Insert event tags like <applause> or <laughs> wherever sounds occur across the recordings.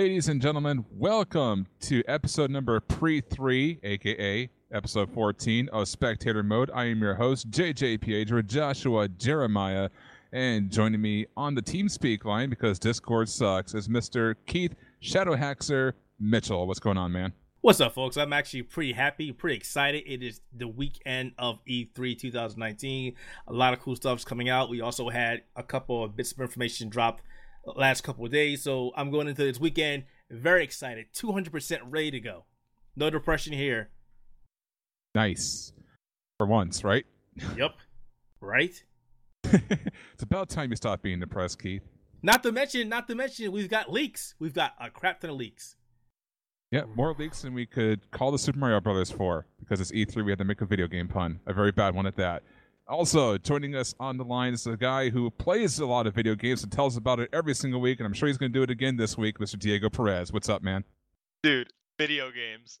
Ladies and gentlemen, welcome to episode number pre 3, aka episode 14 of Spectator Mode. I am your host, JJ with Joshua Jeremiah, and joining me on the TeamSpeak line because Discord sucks is Mr. Keith Shadowhaxor Mitchell. What's going on, man? What's up, folks? I'm actually pretty happy, pretty excited. It is the weekend of E3 2019. A lot of cool stuff's coming out. We also had a couple of bits of information dropped last couple of days. So I'm going into this weekend very excited, 200% ready to go. No depression here. Nice. For once, right? Yep. Right? <laughs> it's about time you stop being depressed, Keith. Not to mention, not to mention, we've got leaks. We've got a crap ton of leaks. Yeah, more leaks than we could call the Super Mario Brothers for because it's E3. We had to make a video game pun, a very bad one at that. Also, joining us on the line is a guy who plays a lot of video games and tells about it every single week, and I'm sure he's going to do it again this week, Mr. Diego Perez. What's up, man? Dude, video games.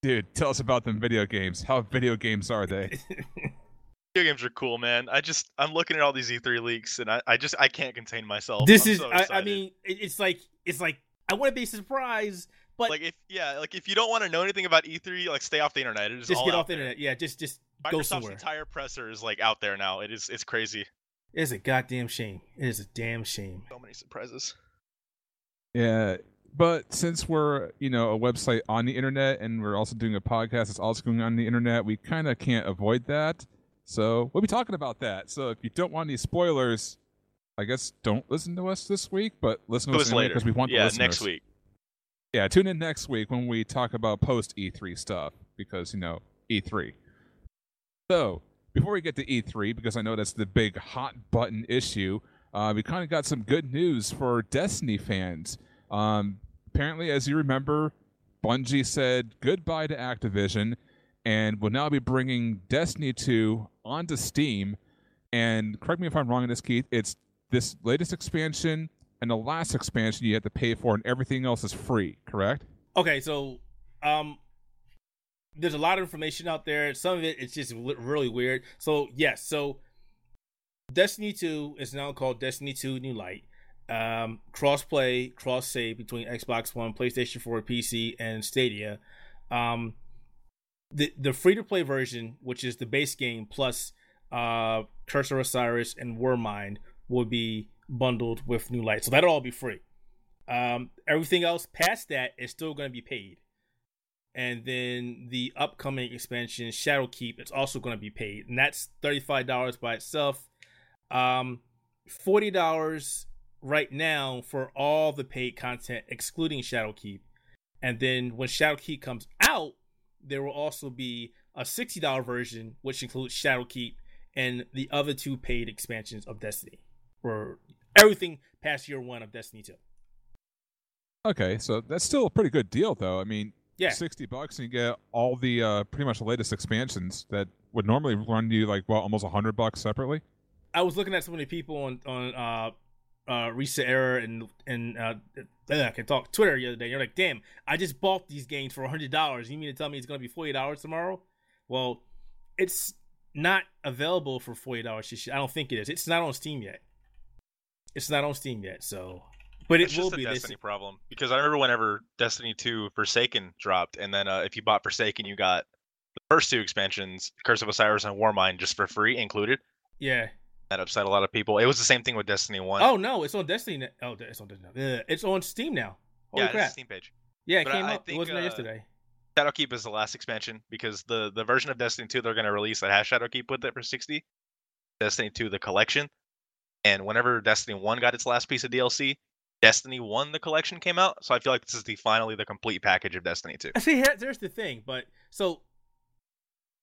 Dude, tell us about them video games. How video games are they? <laughs> video games are cool, man. I just I'm looking at all these E3 leaks, and I, I just I can't contain myself. This I'm is, so I, I mean, it's like, it's like, I want to be surprised, but like if yeah, like if you don't want to know anything about E3, like stay off the internet. It is just all get out off the there. internet. Yeah, just, just go Microsoft's somewhere. entire presser is like out there now. It is it's crazy. It's a goddamn shame. It is a damn shame. So many surprises. yeah, but since we're, you know, a website on the internet and we're also doing a podcast that's also going on the internet, we kind of can't avoid that. So we'll be talking about that. So if you don't want any spoilers, I guess don't listen to us this week, but listen to us was anyway later. because we want the listeners. yeah, listeners. next week. Yeah, tune in next week when we talk about post E3 stuff because, you know, E3. So, before we get to E3, because I know that's the big hot button issue, uh, we kind of got some good news for Destiny fans. Um, apparently, as you remember, Bungie said goodbye to Activision and will now be bringing Destiny 2 onto Steam. And correct me if I'm wrong in this, Keith, it's this latest expansion and the last expansion you have to pay for, and everything else is free, correct? Okay, so um, there's a lot of information out there. Some of it it's just really weird. So yes, so Destiny 2 is now called Destiny 2 New Light. Um, cross play, cross save between Xbox One, PlayStation 4, PC, and Stadia. Um, the the free to play version, which is the base game plus uh, Osiris and Warmind, will be bundled with New Light. So that'll all be free. Um, everything else past that is still going to be paid. And then the upcoming expansion, Shadowkeep, it's also going to be paid, and that's thirty-five dollars by itself. Um, forty dollars right now for all the paid content, excluding Shadowkeep. And then when Shadowkeep comes out, there will also be a sixty dollar version, which includes Shadowkeep and the other two paid expansions of Destiny, or everything past year one of Destiny Two. Okay, so that's still a pretty good deal, though. I mean, Yeah. sixty bucks and you get all the uh, pretty much the latest expansions that would normally run you like well almost hundred bucks separately. I was looking at so many people on on uh uh ResetEra and and uh I can talk Twitter the other day. You're like, damn, I just bought these games for hundred dollars. You mean to tell me it's gonna be forty dollars tomorrow? Well, it's not available for forty dollars. I don't think it is. It's not on Steam yet. It's not on Steam yet. So, but it It's will just a be. Destiny s- problem because I remember whenever Destiny 2 Forsaken dropped, and then uh, if you bought Forsaken, you got the first two expansions, Curse of Osiris and Warmind, just for free included. Yeah. That upset a lot of people. It was the same thing with Destiny 1. Oh no, it's on Destiny. now. Oh, it's on Destiny. now. It's on Steam now. Holy yeah, crap! Steam page. Yeah, it But came I- I up. it think, wasn't there uh, yesterday. Shadowkeep is the last expansion because the the version of Destiny 2 they're going to release that has Shadowkeep with it for 60. Destiny 2 the collection. And whenever Destiny 1 got its last piece of DLC, Destiny 1 the collection came out. So I feel like this is the finally the complete package of Destiny 2. See. here- There's the thing, but so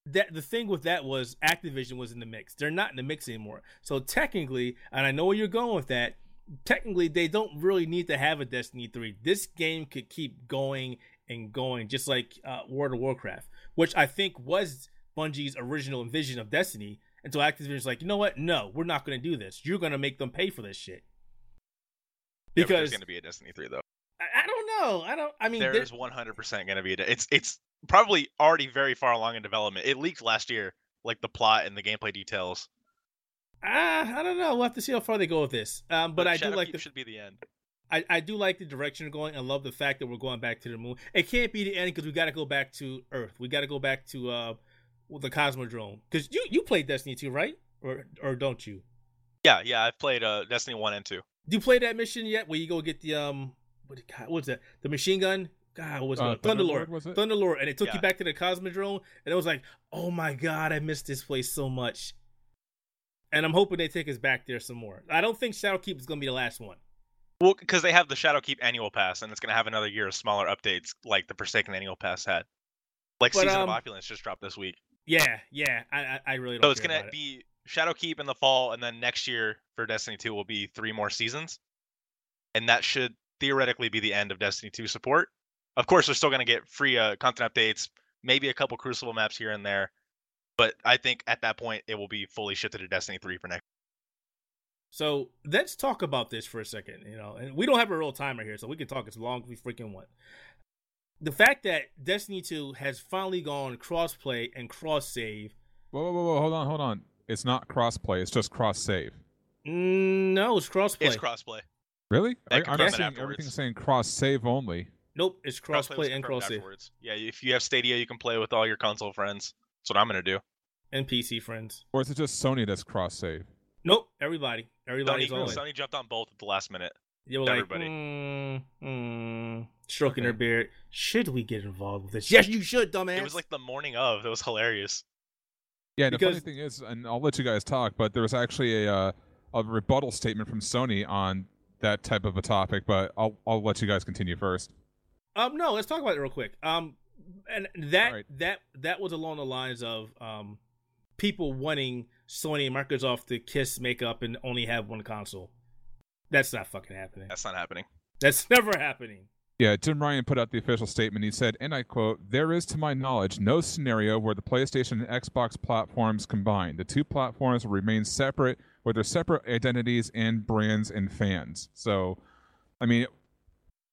that the thing with that was Activision was in the mix. They're not in the mix anymore. So technically, and I know where you're going with that. Technically, they don't really need to have a Destiny three. This game could keep going and going, just like uh, World of Warcraft, which I think was Bungie's original vision of Destiny. Until Activision's like, you know what? No, we're not going to do this. You're going to make them pay for this shit. Because there's going to be a Destiny 3 though. I, I don't know. I don't. I mean, There's 100% going to be a it's it's probably already very far along in development. It leaked last year like the plot and the gameplay details. Ah, I don't know. We'll have to see how far they go with this. Um, but I do like the should be the end. I, I do like the direction we're going. I love the fact that we're going back to the moon. It can't be the end because we got to go back to Earth. We got to go back to uh the Cosmodrome because you you played Destiny 2, right? Or or don't you? Yeah, yeah, I've played uh, Destiny one and two. Do you play that mission yet? Where you go get the um what God, what's that? The machine gun? God, what was it? Uh, Thunderlord. Thunderlord, was it? Thunderlord, and it took you back to the Cosmodrome, and it was like, oh my God, I missed this place so much. And I'm hoping they take us back there some more. I don't think Shadowkeep is gonna be the last one. Well, because they have the Shadowkeep annual pass, and it's going to have another year of smaller updates like the Forsaken annual pass had. Like But, Season um, of Opulence just dropped this week. Yeah, yeah, I I, I really don't. So it's care going about to it. be Shadowkeep in the fall, and then next year for Destiny 2 will be three more seasons. And that should theoretically be the end of Destiny 2 support. Of course, they're still going to get free uh, content updates, maybe a couple Crucible maps here and there. But I think at that point, it will be fully shifted to Destiny 3 for next. So let's talk about this for a second, you know, and we don't have a real timer here, so we can talk as long as we freaking want. The fact that Destiny 2 has finally gone cross-play and cross-save. Whoa, whoa, whoa, whoa, hold on, hold on. It's not cross-play. It's just cross-save. Mm, no, it's cross-play. It's crossplay. Really? I, I'm confirmed it seeing afterwards. everything saying cross-save only. nope, it's Crossplay cross-play and confirmed cross-save. afterwards. Yeah, if you have Stadia, you can play with all your console friends. That's what I'm going to do. And PC friends. Or is it just Sony that's cross-save? Nope, everybody. Everybody's Sony, on. Sony jumped on both at the last minute. They were like, everybody. mm, mm, stroking Okay. their beard. Should we get involved with this? Yes, you should, dumbass. It was like the morning of. It was hilarious. Yeah, the Because- funny thing is, and I'll let you guys talk, but there was actually a uh, a rebuttal statement from Sony on that type of a topic, but I'll I'll let you guys continue first. Um, no, let's talk about it real quick. Um, and that Alright. that that was along the lines of um, people wanting Sony and Microsoft to kiss, make up, and only have one console. That's not fucking happening. That's not happening. That's <laughs> never happening. Yeah, Jim Ryan put out the official statement. He said, and I quote, There is, to my knowledge, no scenario where the PlayStation and Xbox platforms combine. The two platforms will remain separate with their separate identities and brands and fans. So, I mean,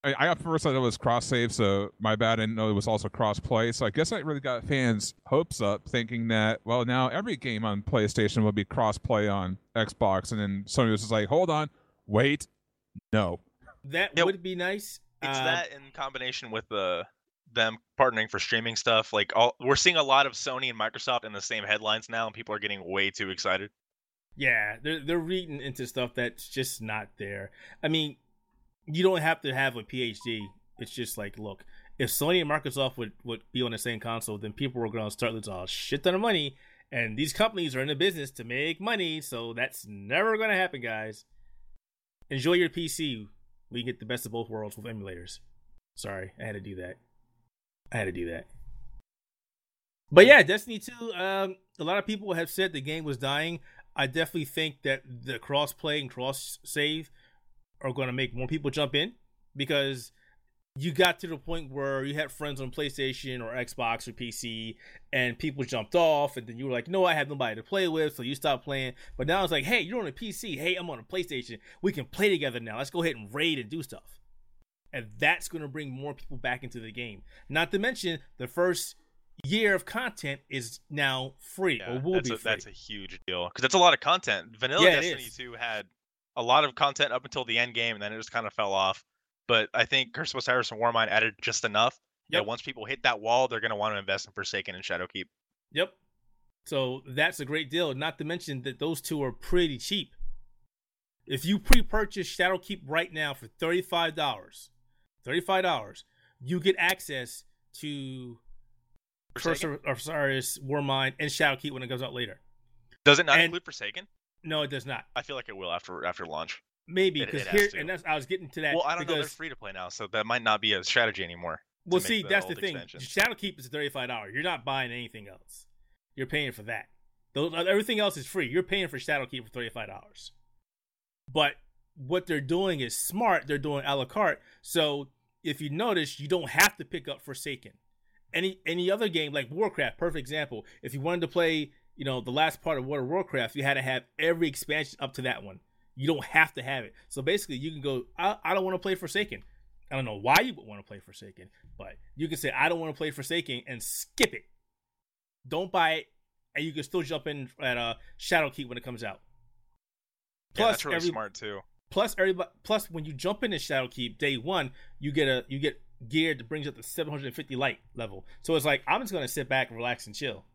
I, I at first thought it was cross save, so my bad. I didn't know it was also cross play. So I guess I really got fans' hopes up, thinking that well, now every game on PlayStation will be cross play on Xbox, and then Sony was just like, hold on, wait, no. That Yeah, would be nice. It's Uh, that in combination with the them partnering for streaming stuff. Like all, we're seeing a lot of Sony and Microsoft in the same headlines now, and people are getting way too excited. Yeah, they're they're reading into stuff that's just not there. I mean, you don't have to have a PhD. It's just like, look, if Sony and Microsoft would, would be on the same console, then people were going to start losing a shit ton of money. And these companies are in the business to make money, so that's never going to happen, guys. Enjoy your PC. We get the best of both worlds with emulators. Sorry, I had to do that. I had to do that. But yeah, Destiny 2, um, a lot of people have said the game was dying. I definitely think that the cross play and cross save are going to make more people jump in because you got to the point where you had friends on PlayStation or Xbox or PC and people jumped off and then you were like, no, I have nobody to play with, so you stopped playing. But now it's like, hey, you're on a PC. Hey, I'm on a PlayStation. We can play together now. Let's go ahead and raid and do stuff. And that's going to bring more people back into the game. Not to mention the first year of content is now free Yeah, or will that's be a, free. that's a huge deal because that's a lot of content. Vanilla Yeah, Destiny 2 had a lot of content up until the end game, and then it just kind of fell off. But I think Curse of Osiris and Warmind added just enough Yep. that once people hit that wall, they're going to want to invest in Forsaken and Shadowkeep. Yep. So that's a great deal. Not to mention that those two are pretty cheap. If you pre-purchase Shadowkeep right now for thirty-five dollars, thirty-five dollars, you get access to Curse of Osiris, Warmind, and Shadowkeep when it comes out later. Does it not and- include Forsaken? No, it does not. I feel like it will after after launch. Maybe because here, to. and that's I was getting to that. well, I don't know. They're free to play now, so that might not be a strategy anymore. Well, see, the that's the thing. extensions. Shadowkeep is thirty-five dollars. You're not buying anything else. You're paying for that. Those, uh, everything else is free. You're paying for Shadowkeep for thirty-five dollars. But what they're doing is smart. They're doing a la carte. So if you notice, you don't have to pick up Forsaken. Any any other game like Warcraft, perfect example. If you wanted to play, you know, the last part of World of Warcraft, you had to have every expansion up to that one. You don't have to have it. So basically, you can go. I, I don't want to play Forsaken. I don't know why you would want to play Forsaken, but you can say I don't want to play Forsaken and skip it. Don't buy it, and you can still jump in at uh, Shadowkeep when it comes out. yeah, Plus, that's really every- smart too. Plus everybody plus when you jump into Shadowkeep day one, you get a you get gear that brings up to 750 light level. So it's like I'm just gonna sit back and relax and chill.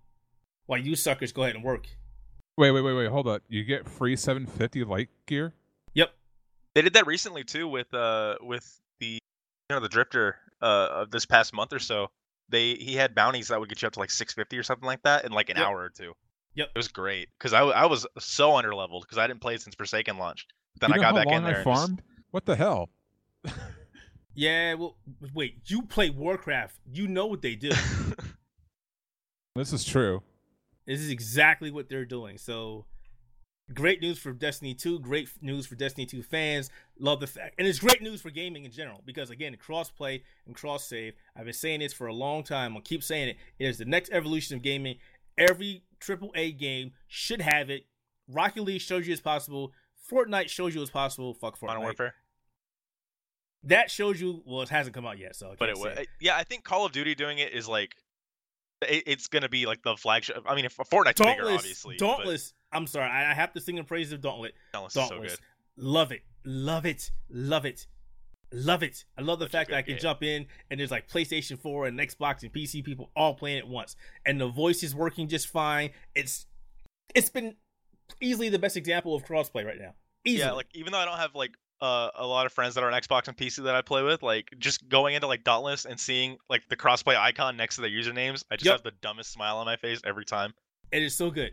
While you suckers go ahead and work. Wait, wait, wait, wait. Hold up. You get free 750 light gear. Yep. They did that recently too with uh with the you know the drifter uh of this past month or so. They he had bounties that would get you up to like 650 or something like that in like an Yep. hour or two. Yep. It was great because I, w- I was so underleveled because I didn't play it since Forsaken launched. Then you I got how back long in there. I and just- farmed. What the hell? <laughs> Yeah, well wait, you play Warcraft. You know what they do. <laughs> This is true. This is exactly what they're doing. So great news for Destiny 2, great news for Destiny 2 fans. Love the fact and it's great news for gaming in general because again, cross play and cross save. I've been saying this for a long time. I'll keep saying it. It is the next evolution of gaming. Every AAA game should have it. Rocket League shows you it's possible. Fortnite shows you it's possible. Fuck Fortnite. Modern Warfare. That shows you well, it hasn't come out yet, so But it was yeah. I think Call of Duty doing it is like it, it's gonna be like the flagship. I mean, if Fortnite's bigger, Dauntless, obviously. but Dauntless. I'm sorry, I I have to sing in praise of Dauntless. Dauntless is so good. Love it. Love it. Love it. Love it. I love the Such fact that I can game. jump in and there's like PlayStation 4 and Xbox and PC people all playing at once. And the voice is working just fine. It's it's been easily the best example of crossplay right now. Easily. Yeah, like even though I don't have like uh, a lot of friends that are on Xbox and PC that I play with, like just going into like Dauntless and seeing like the crossplay icon next to their usernames, I just Yep. have the dumbest smile on my face every time. it is so good.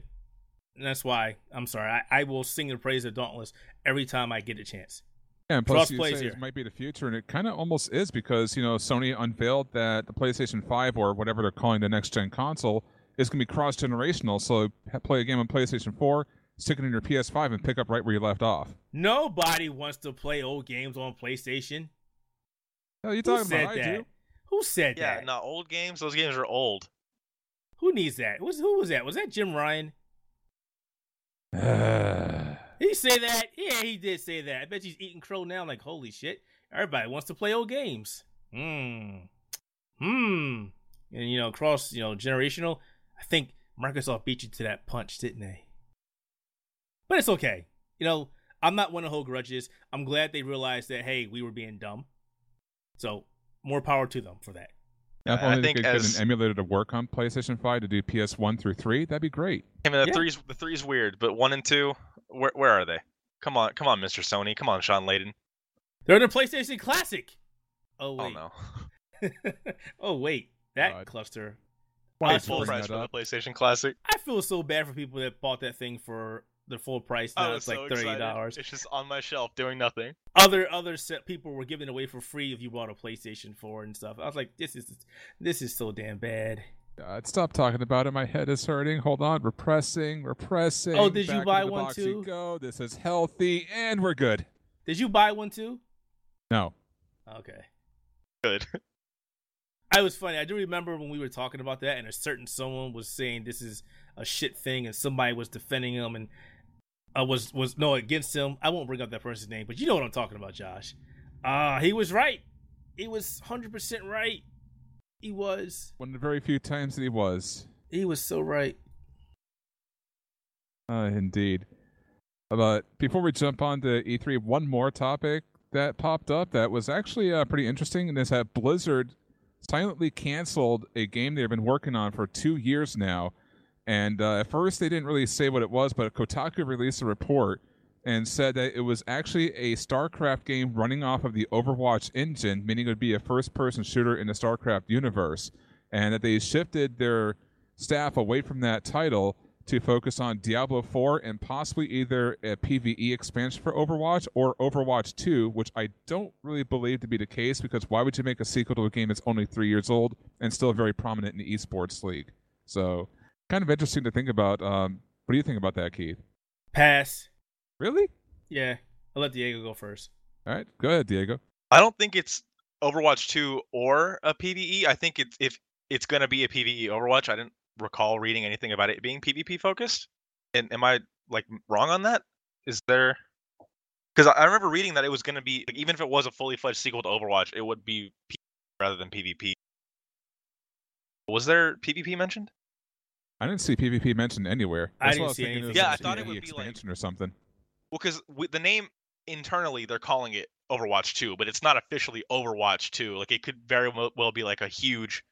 And that's why I'm sorry. I, I will sing in praise of Dauntless every time I get a chance. Yeah, and plus you Crossplay say it might be the future, and it kind of almost is because you know Sony unveiled that the PlayStation 5 or whatever they're calling the next gen console is going to be cross generational. So play a game on PlayStation 4, stick it in your PS5, and pick up right where you left off. Nobody wants to play old games on PlayStation. Hell, you Who talking said about? I that? do. Who said Yeah, that? Yeah, no old games. Those games are old. Who needs that? Was who was that? Was that Jim Ryan? Uh, <sighs> he say that? Yeah, he did say that. I bet he's eating crow now. Like, holy shit! Everybody wants to play old games. Hmm. Hmm. And you know, cross you know generational. I think Microsoft beat you to that punch, didn't they? But it's okay. You know, I'm not one to hold grudges. I'm glad they realized that hey, we were being dumb. So more power to them for that. if I only they think could as- get an emulator to work on PlayStation 5 to do PS1 through 3, that'd be great. I mean, the Yeah. three's the three's weird, but one and two, where where are they? Come on, come on, Mr. Sony, come on, Shawn Layden. They're in the PlayStation Classic. Oh Oh no, <laughs> oh wait, that God. cluster. Why I full price that for the PlayStation Classic. I feel so bad for people that bought that thing for the full price. Now I was it's like so thirty dollars. It's just on my shelf doing nothing. Other other set people were giving away for free if you bought a PlayStation Four and stuff. I was like, this is this is so damn bad. God, stop talking about it. My head is hurting. Hold on. Repressing, repressing. Oh, did you Back into buy one too? Go. This is healthy, and we're good. Did you buy one too? No. Okay. Good. <laughs> I was funny. I do remember when we were talking about that, and a certain someone was saying this is a shit thing, and somebody was defending him and uh, was was no against him. I won't bring up that person's name, but you know what I'm talking about, Josh. Uh he was right. He was hundred percent right. He was. One of the very few times that he was. He was so right. Uh, indeed. But before we jump on to E3, one more topic that popped up that was actually uh, pretty interesting, and is that Blizzard silently canceled a game they've been working on for two years now. And uh, at first, they didn't really say what it was, but Kotaku released a report and said that it was actually a StarCraft game running off of the Overwatch engine, meaning it would be a first person shooter in the StarCraft universe, and that they shifted their staff away from that title to focus on Diablo 4 and possibly either a PvE expansion for Overwatch or Overwatch 2, which I don't really believe to be the case because why would you make a sequel to a game that's only three years old and still very prominent in the esports league? So, kind of interesting to think about. Um, what do you think about that, Keith? Pass. Really? Yeah. I'll let Diego go first. All right, go ahead, Diego. I don't think it's Overwatch 2 or a PVE. I think it's if it's gonna be a PVE Overwatch. I didn't recall reading anything about it being PvP focused. And am I like wrong on that? Is there? Because I I remember reading that it was gonna be like, even if it was a fully fledged sequel to Overwatch, it would be PvP rather than PvP. Was there PvP mentioned? I didn't see PvP mentioned anywhere. I That's didn't what was see anything. was Yeah, I thought it would be like- expansion or something. Well, because the name internally they're calling it Overwatch 2, but it's not officially Overwatch 2. Like it could very well be like a huge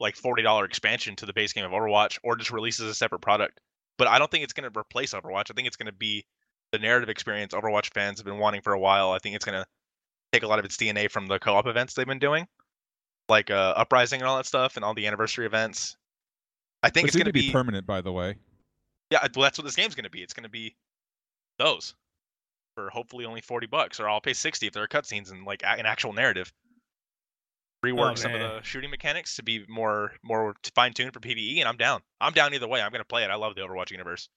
like $40 expansion to the base game of Overwatch or just release as a separate product. But I don't think it's going to replace Overwatch. I think it's going to be the narrative experience Overwatch fans have been wanting for a while. I think it's going to take a lot of its DNA from the co-op events they've been doing, like uh, Uprising and all that stuff, and all the anniversary events. I think Which it's going to to be permanent, by the way. yeah. Well, that's what this game's going to be. It's going to be those for hopefully only forty bucks, or I'll pay sixty if there are cutscenes and like an actual narrative. Rework some of the shooting mechanics to be more more fine tuned for PVE, and I'm down. I'm down either way. I'm going to play it. I love the Overwatch universe.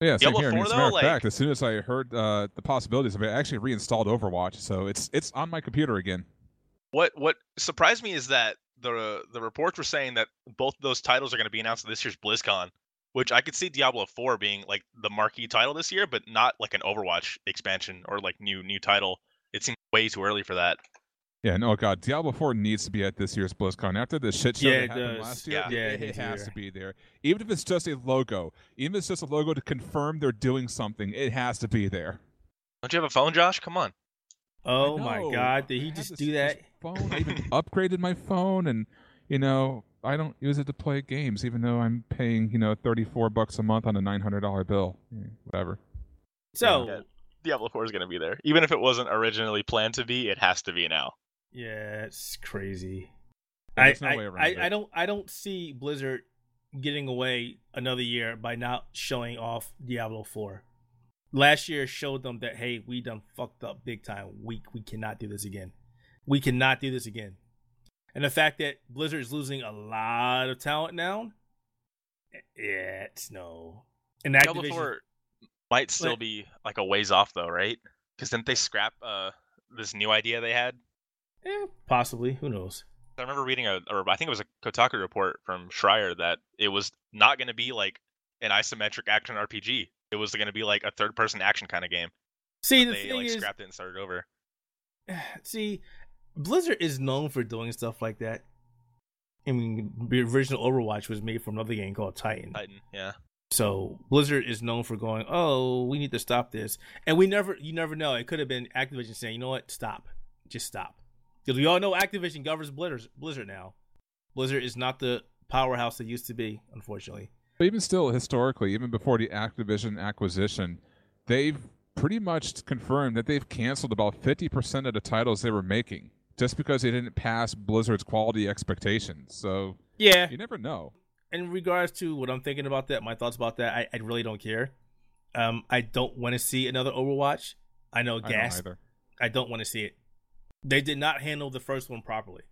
Yeah, same Diablo here. I 4 as a matter though, of fact, like- as soon as I heard uh, the possibilities of it, I actually reinstalled Overwatch, so it's it's on my computer again. What what surprised me is that the the reports were saying that both of those titles are going to be announced at this year's BlizzCon, which I could see Diablo 4 being like the marquee title this year, but not like an Overwatch expansion or like new new title. It seems way too early for that. Yeah, no, God, Diablo 4 needs to be at this year's BlizzCon. After the shit show Yeah, that it happened does. last year, Yeah. Yeah, it, it it needs to be has there. to be there. Even if it's just a logo, even if it's just a logo to confirm they're doing something, it has to be there. Don't you have a phone, Josh? Come on. Oh my. God! Did he have just do that? Phone. I even upgraded my phone, and you know, I don't use it to play games, even though I'm paying you know 34 bucks a month on a $900 bill. Yeah, whatever. So Yeah. Diablo 4 is going to be there. Even if it wasn't originally planned to be, it has to be now. Yeah, it's crazy. I, there's no I, way around I, it. I don't I don't see Blizzard getting away another year by not showing off Diablo 4. Last year showed them that hey, we done fucked up big time. We we cannot do this again. We cannot do this again. And the fact that Blizzard is losing a lot of talent now, yeah, it's no. And Diablo Activision, 4 might still But- be like a ways off though, right? Because didn't they scrap uh, this new idea they had? eh, possibly. Who knows? I remember reading a, or I think it was a Kotaku report from Schreier that it was not going to be like an isometric action RPG. It was going to be like a third-person action kind of game. See, the they thing like is, scrapped it and started over. <sighs> See, Blizzard is known for doing stuff like that. I mean, the original Overwatch was made from another game called Titan. Titan, yeah. So Blizzard is known for going, "Oh, we need to stop this," and we never, you never know. It could have been Activision saying, "You know what? Stop, just stop," because we all know Activision governs Blizzard. Blizzard now. Blizzard is not the powerhouse they used to be, unfortunately. But even still, historically, even before the Activision acquisition, they've pretty much confirmed that they've canceled about 50% of the titles they were making just because they didn't pass Blizzard's quality expectations. So Yeah, you never know. in regards to what I'm thinking about that, my thoughts about that, I, I really don't care. Um, I don't want to see another Overwatch. I know I gas. either. I don't want to see it. They did not handle the first one properly.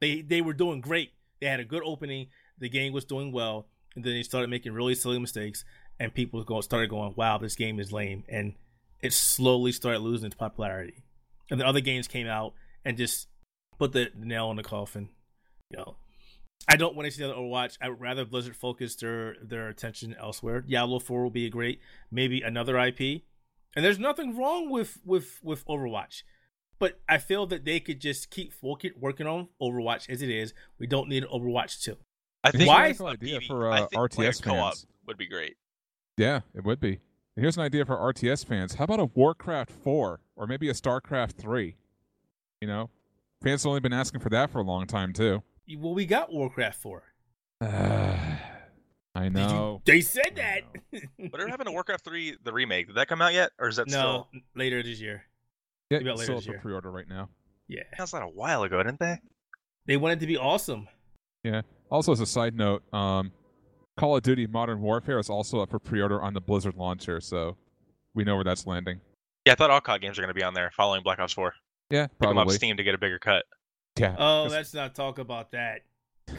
They they were doing great. They had a good opening. The game was doing well, and then they started making really silly mistakes, and people go started going, "Wow, this game is lame," and it slowly started losing its popularity. And the other games came out and just put the nail in the coffin. You know, I don't want to see another Overwatch. I would rather Blizzard focus their their attention elsewhere. Diablo Four will be a great, maybe another IP. And there's nothing wrong with with with Overwatch, but I feel that they could just keep working working on Overwatch as it is. We don't need an Overwatch two. I think Why- Here's an a idea PV for I uh, think, RTS co-op fans. would be great. Yeah, it would be. Here's an idea for RTS fans. How about a Warcraft 4 or maybe a StarCraft 3? You know, fans have only been asking for that for a long time too. Well, we got Warcraft four. <sighs> I Did you- know. they said I that. Whatever happened to Warcraft 3, the remake? Did that come out yet, or is that no, still? later this year. Yeah, about it's later still this for year. pre-order right now. Yeah, That's not a while ago, didn't they? they wanted to be awesome. Yeah. Also, as a side note, um, Call of Duty Modern Warfare is also up for pre-order on the Blizzard launcher, so we know where that's landing. Yeah, I thought all COD games are going to be on there following Black Ops 4. Yeah, Pick them off probably. Steam to get a bigger cut. Yeah. Oh, 'cause- let's not talk about that.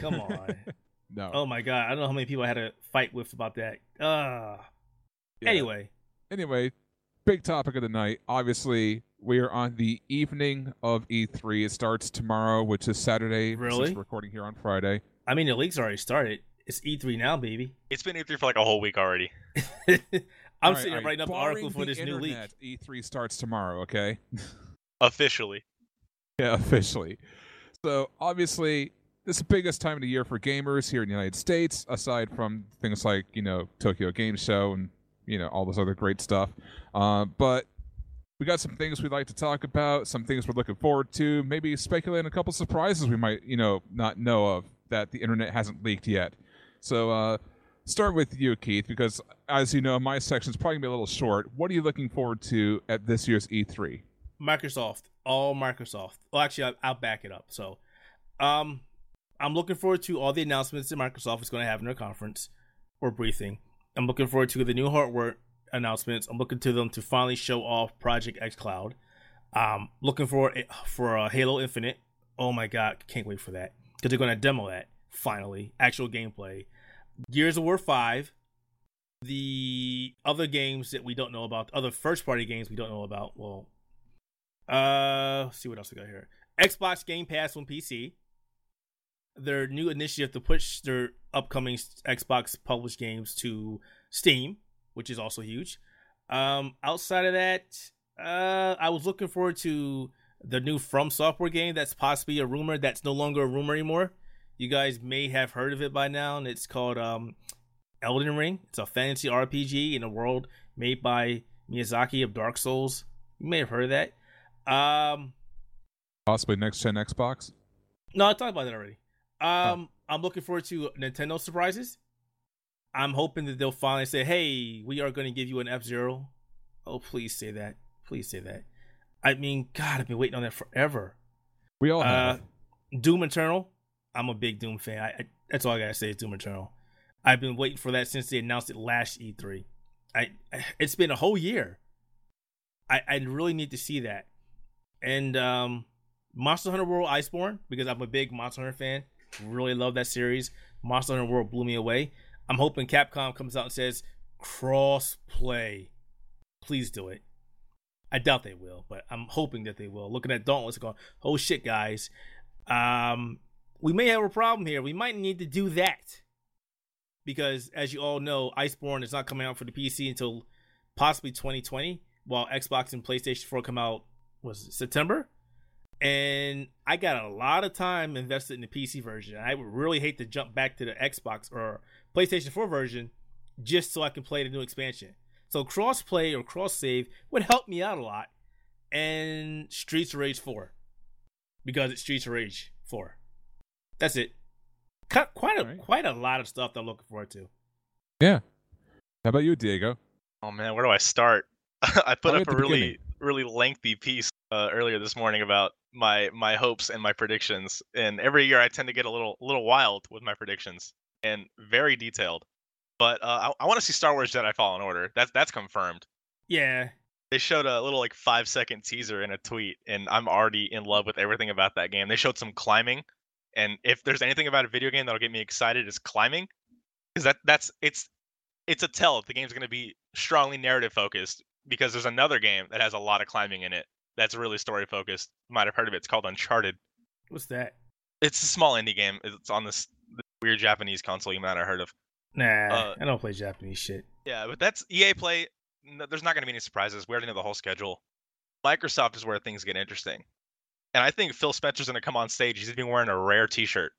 Come on. <laughs> no. oh my god, I don't know how many people I had to fight with about that. Ah. Yeah. Anyway, Anyway, big topic of the night. Obviously, we are on the evening of E3. It starts tomorrow, which is Saturday. since Really? we're recording here on Friday. I mean the league's already started. It's E3 now, baby. It's been E3 for like a whole week already. <laughs> I'm All right, sitting right. writing up an article for the this new league. E3 starts tomorrow. Okay. <laughs> Officially. Yeah, <laughs> officially. So obviously, this is the biggest time of the year for gamers here in the United States, aside from things like you know Tokyo Game Show and you know all this other great stuff. Uh, but we got some things we'd like to talk about, some things we're looking forward to, maybe speculate a couple surprises we might, you know, not know of that the internet hasn't leaked yet. So, uh, start with you, Keith, because as you know, my section is probably gonna be a little short. What are you looking forward to at this year's E E3? Microsoft, all Microsoft. Well, actually, I'll, I'll back it up. So, um, I'm looking forward to all the announcements that Microsoft is going to have in their conference or briefing. I'm looking forward to the new hardware announcements. I'm looking to them to finally show off Project xCloud. Um, looking for for uh, Halo Infinite. Oh my god, can't wait for that because they're going to demo that finally, actual gameplay. Gears of War Five. The other games that we don't know about, other first party games we don't know about. Well, uh, see what else we got here. Xbox Game Pass on PC. Their new initiative to push their upcoming Xbox published games to Steam, which is also huge. Um, outside of that, uh, I was looking forward to the new From Software game. That's possibly a rumor. That's no longer a rumor anymore. You guys may have heard of it by now, and it's called um, Elden Ring. It's a fantasy RPG in a world made by Miyazaki of Dark Souls. You may have heard of that. Um, Possibly next gen Xbox. no, I talked about that already. Um, I'm looking forward to Nintendo surprises. I'm hoping that they'll finally say, "Hey, we are going to give you an F Zero." Oh, please say that. Please say that. I mean, God, I've been waiting on that forever. We all Uh, have. Doom Eternal. I'm a big Doom fan. I, I, that's all I gotta say is Doom Eternal. I've been waiting for that since they announced it last E3. I it's been a whole year. I I really need to see that. And um Monster Hunter World Iceborne because I'm a big Monster Hunter fan. Really love that series. Monster Hunter World blew me away. I'm hoping Capcom comes out and says cross play. Please do it. I doubt they will, but I'm hoping that they will. Looking at Dauntless, going, "Oh shit, guys, um, we may have a problem here. We might need to do that because, as you all know, Iceborne is not coming out for the PC until possibly 2020, while Xbox and PlayStation 4 come out was it September. And I got a lot of time invested in the PC version. I would really hate to jump back to the Xbox or PlayStation 4 version just so I can play the new expansion. So crossplay or cross save would help me out a lot. And Streets of Rage 4 because it's Streets of Rage 4. That's it. Quite a Alright. quite a lot of stuff that I'm looking forward to. yeah. How about you, Diego? Oh man, where do I start? <laughs> I put Probably up a the really beginning. Really lengthy piece uh, earlier this morning about my my hopes and my predictions. And every year I tend to get a little little wild with my predictions and very detailed. But uh, I, I want to see Star Wars Jedi Fallen Order. That's that's confirmed. Yeah. They showed a little like five second teaser in a tweet, and I'm already in love with everything about that game. They showed some climbing, and if there's anything about a video game that'll get me excited, is climbing, because that that's it's it's a tell if the game's going to be strongly narrative focused. Because there's another game that has a lot of climbing in it that's really story focused. You might have heard of it. It's called Uncharted. What's that? It's a small indie game. It's on this, this weird Japanese console you might have heard of. Nah, Uh, I don't play Japanese shit. Yeah, but that's EA Play. n- There's not going to be any surprises. We already know the whole schedule. Microsoft is where things get interesting, and I think Phil Spencer's going to come on stage. He's been wearing a rare T-shirt.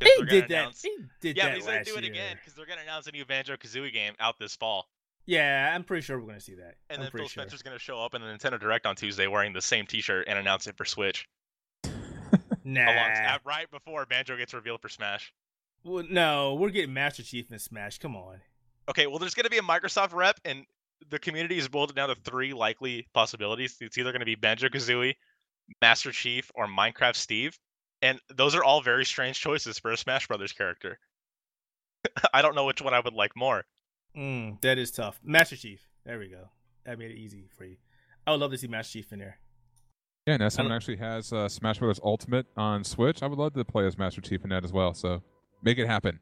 He did that. He did yeah, that but he's going to do it year. again because they're going to announce a new Banjo Kazooie game out this fall, Yeah, I'm pretty sure we're gonna see that. and I'm then Phil sure. Spencer's going to show up in the Nintendo Direct on Tuesday wearing the same T-shirt and announce it for Switch. <laughs> Nah. Along, uh, right before Banjo gets revealed for Smash. Well, no, we're getting Master Chief in Smash. Come on. Okay, well, there's going to be a Microsoft rep, and the community has boiled down to three likely possibilities. It's either going to be Banjo Kazooie, Master Chief, or Minecraft Steve, and those are all very strange choices for a Smash Brothers character. <laughs> I don't know which one I would like more. Mm, that is tough. Master Chief. There we go. That made it easy for you. I would love to see Master Chief in there. Yeah, and as someone actually has uh, Smash Bros. Ultimate on Switch, I would love to play as Master Chief in that as well. So make it happen.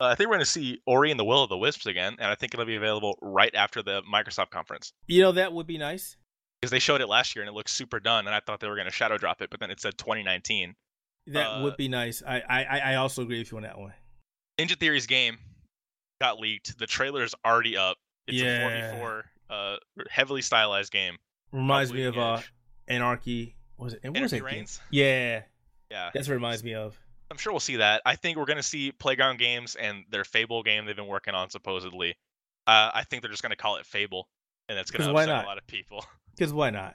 Uh, I think we're going to see Ori and the Will of the Wisps again, and I think it'll be available right after the Microsoft conference You know that would be nice. because they showed it last year and it looked super done, and I thought they were going to shadow drop it, but then it said 2019. That Uh, would be nice. I, I I- I also agree with you on that one. Ninja Theory's game got leaked. The trailer is already up. It's Yeah. a 4v4, uh, heavily stylized game. Reminds me of uh Anarchy. What was it? What was Anarchy game? Reigns? Yeah, Yeah, that's what it reminds me of. I'm sure we'll see that. I think we're going to see Playground Games and their Fable game they've been working on supposedly. Uh, I think they're just going to call it Fable, and that's gonna upset not? a lot of people. <laughs> Because why not?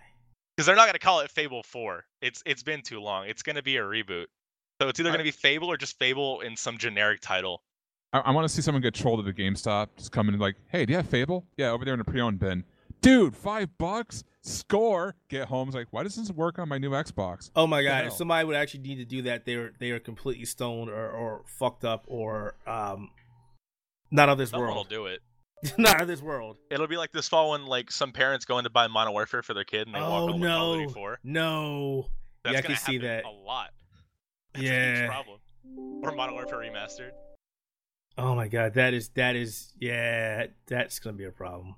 because they're not going to call it Fable Four. It's it's been too long. It's going to be a reboot. So it's either going to be Fable or just Fable in some generic title. I, I want to see someone get trolled at the GameStop, just come in and like, hey, do you have Fable? Yeah, over there in the pre-owned bin. Dude, five bucks, score. Get home. It's like, why doesn't this work on my new Xbox? Oh my god! If somebody would actually need to do that, they're they are completely stoned or, or fucked up or um, not of this Someone will world. do it. <laughs> not of this world. It'll be like this fall when like some parents go in to buy Modern Warfare for their kid and they walk Oh home with Call of no! Duty 4. No. That's Yeah, I gonna can see happen that. a lot. That's a huge Yeah. problem. Or Modern Warfare remastered. Oh my god, that is that is yeah, that's gonna be a problem.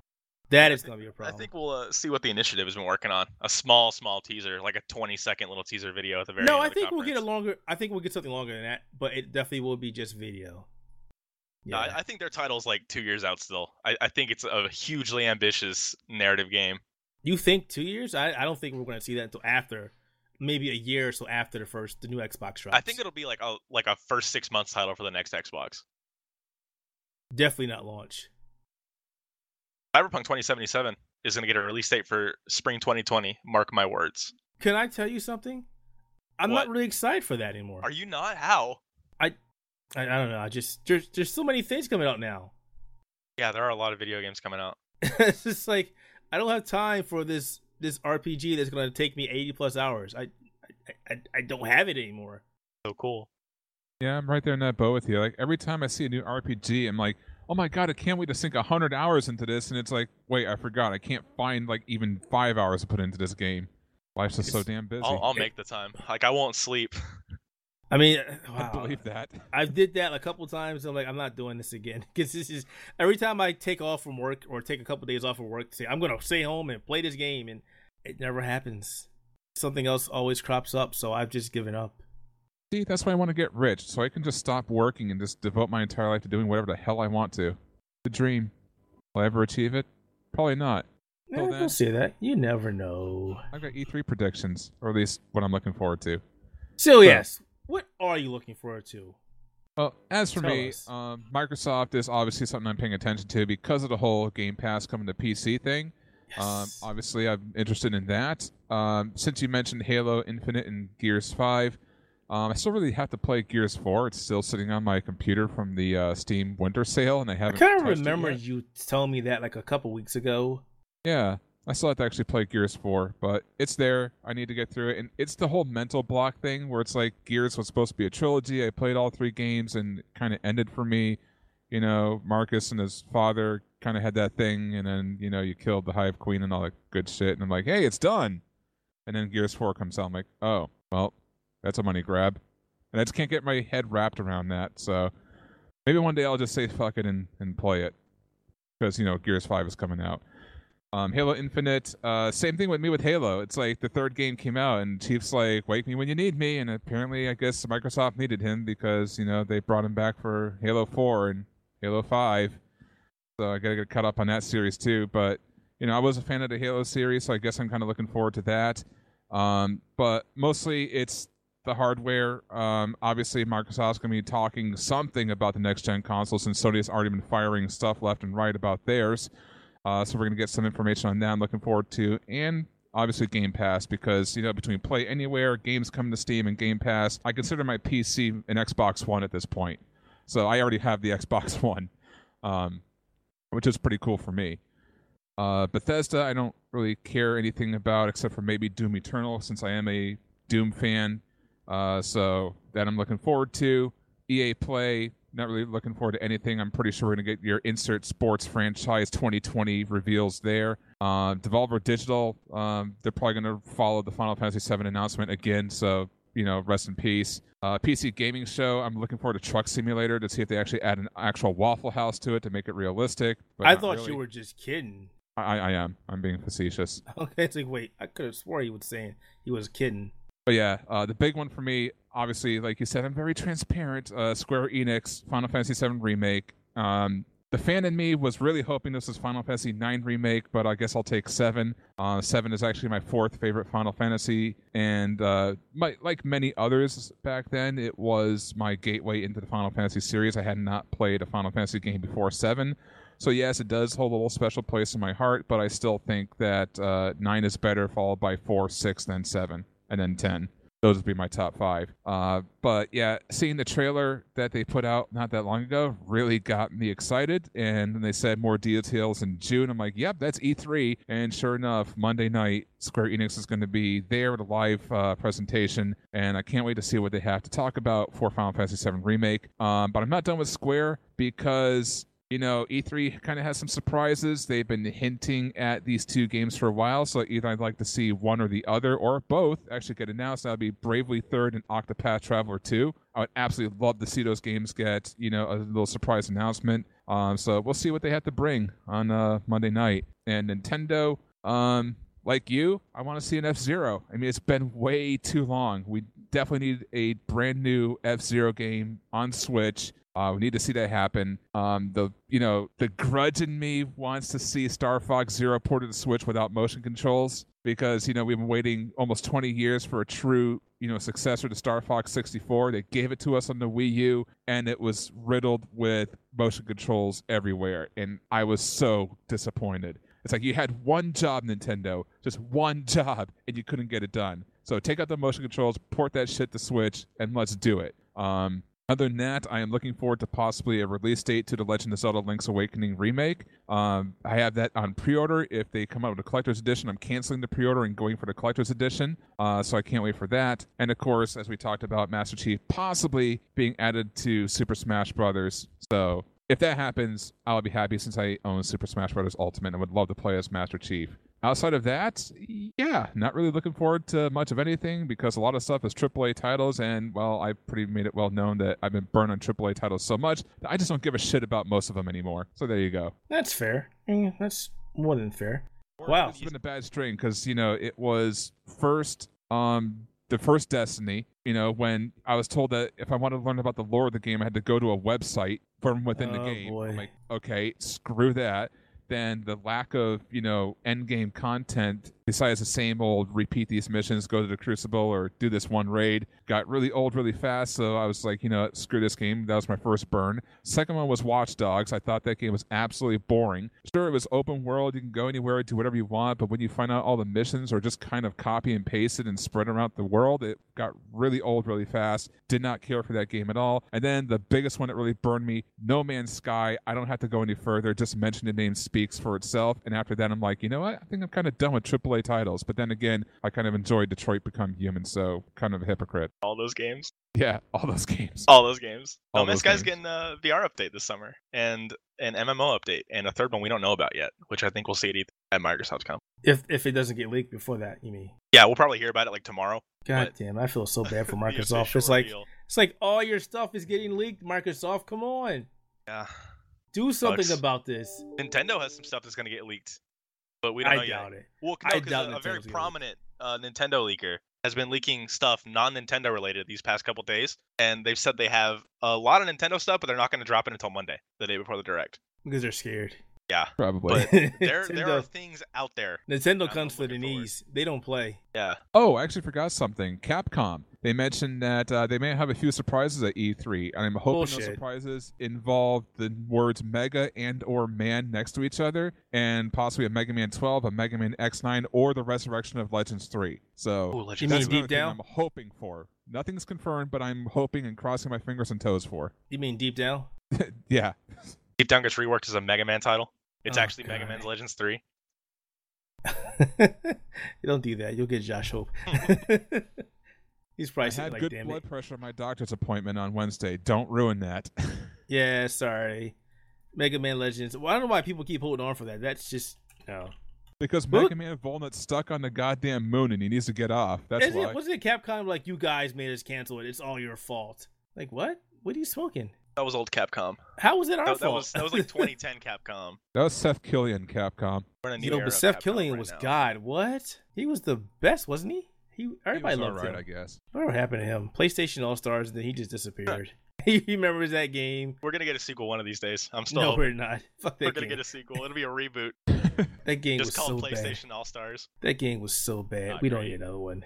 That is gonna be a problem. I think we'll uh, see what the initiative has been working on. A small, small teaser, like a 20 second little teaser video at the very no. I think we'll get a longer. I think we'll get something longer than that, but it definitely will be just video. No, Yeah, I, I think their title's like two years out still. I, I think it's a hugely ambitious narrative game. you think two years? I, I don't think we're going to see that until after, maybe a year or so after the first the new Xbox drops. I think it'll be like a like a first six months title for the next Xbox. Definitely not launch. Cyberpunk 2077 is going to get a release date for spring 2020. Mark my words. Can I tell you something? I'm What? not really excited for that anymore. Are you not? How? I, I don't know. I just there's there's so many things coming out now. Yeah, there are a lot of video games coming out. <laughs> it's just like I don't have time for this this RPG that's going to take me 80 plus hours. I, I I I don't have it anymore. So cool. Yeah, I'm right there in that boat with you. Like every time I see a new RPG, I'm like, oh my god, I can't wait to sink hundred hours into this. And it's like, wait, I forgot. I can't find like even five hours to put into this game. Life's just so damn busy. I'll, I'll make the time. Like I won't sleep. <laughs> I mean, <laughs> I believe that. <laughs> I did that a couple times. I'm like, I'm not doing this again because this is every time I take off from work or take a couple days off from work to say I'm gonna stay home and play this game, and it never happens. Something else always crops up, so I've just given up. See, that's why I want to get rich, so I can just stop working and just devote my entire life to doing whatever the hell I want to. The dream. Will I ever achieve it? Probably not. Eh, then- say that. You never know. I've got E3 predictions, or at least what I'm looking forward to. So yes, what are you looking forward to? Well, as for Tell me, um, Microsoft is obviously something I'm paying attention to because of the whole Game Pass coming to PC thing. Um, Yes. obviously, I'm interested in that. Um, since you mentioned Halo Infinite and Gears 5, um, I still really have to play Gears 4. It's still sitting on my computer from the uh, Steam Winter Sale, and I haven't. I kind of remember you telling me that like a couple weeks ago. Yeah, I still have to actually play Gears 4, but it's there. I need to get through it. And it's the whole mental block thing where it's like Gears was supposed to be a trilogy. I played all three games and kind of ended for me. You know, Marcus and his father kind of had that thing, and then, you know, you killed the Hive Queen and all that good shit. And I'm like, hey, it's done. And then Gears 4 comes out. I'm like, oh, well, that's a money grab. And I just can't get my head wrapped around that. So maybe one day I'll just say fuck it and, and play it. Because, you know, Gears 5 is coming out. Um, Halo Infinite, uh, same thing with me with Halo. It's like the third game came out, and Chief's like, "Wake me when you need me." And apparently, I guess Microsoft needed him because you know they brought him back for Halo Four and Halo Five. So I gotta get caught up on that series too. But you know, I was a fan of the Halo series, so I guess I'm kind of looking forward to that. Um, but mostly, it's the hardware. Um, obviously, Microsoft's gonna be talking something about the next gen consoles, and Sony's already been firing stuff left and right about theirs. Uh, so we're gonna get some information on that. I'm looking forward to, and obviously Game Pass because you know between Play Anywhere, games coming to Steam, and Game Pass, I consider my PC an Xbox One at this point. So I already have the <laughs> Xbox One, um, which is pretty cool for me. Uh, Bethesda, I don't really care anything about except for maybe Doom Eternal, since I am a Doom fan. Uh, so that I'm looking forward to. EA Play, not really looking forward to anything. I'm pretty sure we're gonna get your insert sports franchise 2020 reveals there. Uh, Devolver Digital, um, they're probably gonna follow the Final Fantasy VII announcement again. So you know, rest in peace. Uh, PC gaming show. I'm looking forward to Truck Simulator to see if they actually add an actual Waffle House to it to make it realistic. But I thought really. you were just kidding. I, I am. I'm being facetious. <laughs> Okay, it's like wait, I could have swore he was saying he was kidding. But yeah, uh, the big one for me, obviously, like you said, I'm very transparent. Uh, Square Enix, Final Fantasy VII Remake. Um, the fan in me was really hoping this was Final Fantasy IX Remake, but I guess I'll take 7. Uh, 7 is actually my fourth favorite Final Fantasy, and uh, my, like many others back then, it was my gateway into the Final Fantasy series. I had not played a Final Fantasy game before 7, So yes, it does hold a little special place in my heart, but I still think that uh, nine is better, followed by four, six, then seven, and then ten. Those would be my top five. Uh, but yeah, seeing the trailer that they put out not that long ago really got me excited. And then they said more details in June. I'm like, yep, that's E3. And sure enough, Monday night, Square Enix is going to be there with a live uh, presentation. And I can't wait to see what they have to talk about for Final Fantasy VII Remake. Um, but I'm not done with Square because you know, E3 kind of has some surprises. They've been hinting at these two games for a while, so either I'd like to see one or the other, or both actually get announced. That would be Bravely Third and Octopath Traveler 2. I would absolutely love to see those games get, you know, a little surprise announcement. Um, so we'll see what they have to bring on uh, Monday night. And Nintendo, um, like you, I want to see an F Zero. I mean, it's been way too long. We definitely need a brand new F Zero game on Switch. Uh, we need to see that happen. Um, the you know the grudge in me wants to see Star Fox Zero ported to Switch without motion controls because you know we've been waiting almost 20 years for a true you know successor to Star Fox 64. They gave it to us on the Wii U, and it was riddled with motion controls everywhere, and I was so disappointed. It's like you had one job, Nintendo, just one <laughs> job, and you couldn't get it done. So take out the motion controls, port that shit to Switch, and let's do it. Um, other than that, I am looking forward to possibly a release date to the Legend of Zelda Link's Awakening remake. Um, I have that on pre-order. If they come out with a collector's edition, I'm canceling the pre-order and going for the collector's edition. Uh, so I can't wait for that. And of course, as we talked about, Master Chief possibly being added to Super Smash Brothers. So if that happens, I'll be happy since I own Super Smash Bros. Ultimate and would love to play as Master Chief. Outside of that, yeah, not really looking forward to much of anything because a lot of stuff is AAA titles, and well, I pretty made it well known that I've been burned on AAA titles so much that I just don't give a shit about most of them anymore. So there you go. That's fair. Mm, that's more than fair. Wow. It's been a bad string because you know it was first um the first Destiny. You know when I was told that if I wanted to learn about the lore of the game, I had to go to a website from within the Oh, game. boy. I'm like, okay, screw that. Then the lack of you know end game content besides the same old repeat these missions, go to the Crucible or do this one raid got really old really fast. So I was like, you know, screw this game. That was my first burn. Second one was Watch Dogs. I thought that game was absolutely boring. Sure, it was open world. You can go anywhere, do whatever you want. But when you find out all the missions are just kind of copy and pasted and spread around the world, it got really old really fast. Did not care for that game at all. And then the biggest one that really burned me, No Man's Sky. I don't have to go any further. Just mention the name speaks for itself. And after that, I'm like, you know what? I think I'm kind of done with AAA titles. But then again, I kind of enjoyed Detroit Become Human, so kind of a hypocrite. All those games. Yeah, <laughs> all those games. All those games. All oh, No Man's those Sky's games. getting a VR update this summer and an MMO update and a third one we don't know about yet, which I think we'll see at, at Microsoft's Con. If if it doesn't get leaked before that, you mean? Yeah, we'll probably hear about it like tomorrow. God But- damn, I feel so <laughs> bad for Microsoft. It's like reveal. it's like all your stuff is getting leaked. Microsoft, come on, yeah. do something Sucks. about this. Nintendo has some stuff that's going to get leaked, but we don't I know doubt yet. it. Well, I doubt a, a very prominent uh, Nintendo leaker has been leaking stuff non-Nintendo related these past couple days, and they've said they have a lot of Nintendo stuff, but they're not going to drop it until Monday, the day before the direct. Because they're scared. Yeah, Probably. But <laughs> there there are things out there. Nintendo I'm comes for the looking forward. knees. They don't play. Yeah, Oh, I actually forgot something. Capcom. They mentioned that uh, they may have a few surprises at E3, and I'm hoping those surprises involve the words Mega and or Man next to each other, and possibly a Mega Man 12, a Mega Man X9, or the resurrection of Legends 3. So Ooh, Legends. that's Deep thing Down? I'm hoping for. Nothing's confirmed, but I'm hoping and crossing my fingers and toes for. You mean deep down? <laughs> yeah. Deep Down gets reworked as a Mega Man title. It's Oh, actually Mega God. Man's Legends 3. <laughs> you don't do that. You'll get Josh Hope. <laughs> He's I probably had sitting like, good damn blood it. pressure at my doctor's appointment on Wednesday. Don't ruin that. <laughs> Yeah, sorry. Mega Man Legends. Well, I don't know why people keep holding on for that. That's just no. because Well, Mega Man Volnutt's stuck on the goddamn moon and he needs to get off. That's Is why. it, wasn't it Capcom like you guys made us cancel it? It's all your fault. Like what? What are you smoking? That was old Capcom. How was it our That, that fault? was that was like <laughs> 2010 Capcom. That was Seth Killian, Capcom. We're in a new Yo, era but Seth Capcom Killian right was now. God. What? He was the best, wasn't he? He everybody he was loved alright, him. I guess. Whatever happened to him? PlayStation All Stars, and then he just disappeared. <laughs> <laughs> he remembers that game. We're gonna get a sequel one of these days. I'm still No, hoping. we're not. Fuck that We're gonna game. get a sequel. It'll be a reboot. That game Just was so called bad. PlayStation All Stars. That game was so bad. Not we don't great. need another one.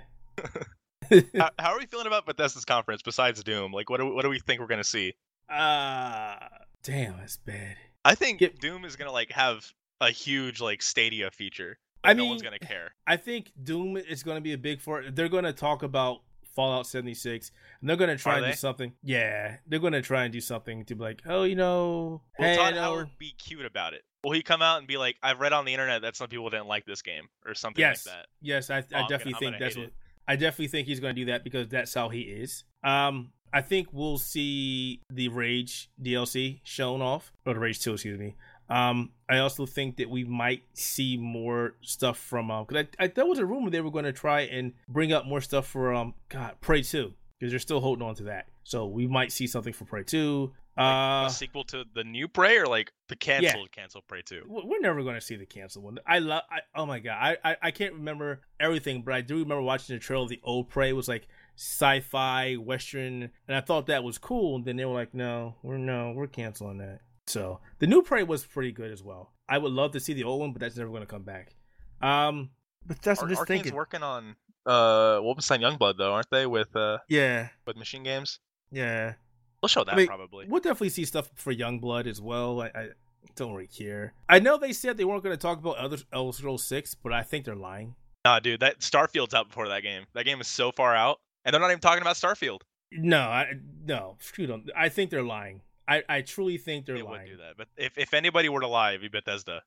how, how are we feeling about Bethesda's conference besides Doom? Like, what do, what do we think we're gonna see? Ah, damn, that's bad. I think Get- Doom is gonna like have a huge like Stadia feature. I no mean, one's gonna care. I think Doom is to be a big for. They're to talk about Fallout 76, and they're to try Are and they? do something. Yeah, they're to try and do something to be like, oh, you know, Will hey, Todd no. Howard be cute about it? Will he come out and be like, "I've read on the internet that some people didn't like this game" or something yes, like that? yes, I, I I'm gonna- definitely think that's what it. I definitely think he's to do that because that's how he is. Um, I think we'll see the Rage DLC shown off, or the Rage Two, excuse me. Um, I also think that we might see more stuff from um, because I, I there was a rumor they were going to try and bring up more stuff for um, God, Prey Two because they're still holding on to that. So we might see something for Prey Two. Uh, a sequel to the new Prey or like the canceled cancel Prey two? we're never going to see the cancel one. I love. I, oh my god, I, I I can't remember everything, but I do remember watching the trailer of the old Prey. Was like sci-fi western, and I thought that was cool. And then they were like, no, we're no, we're canceling that. So the new Prey was pretty good as well. I would love to see the old one, but that's never going to come back. Um, but that's Ar- I'm just thinking. working on uh Wolfenstein Youngblood though, aren't they? With uh Yeah, with Machine Games. yeah. We'll show that mean, probably. We'll definitely see stuff for Youngblood as well. I, I don't really care. I know they said they weren't going to talk about other Elder Scrolls Six, but I think they're lying. Nah, dude, that Starfield's out before that game. That game is so far out, and they're not even talking about Starfield. No, I no, screw them. I think they're lying. I, I truly think they're They would lying. do that, but if if anybody were to lie, it'd be Bethesda,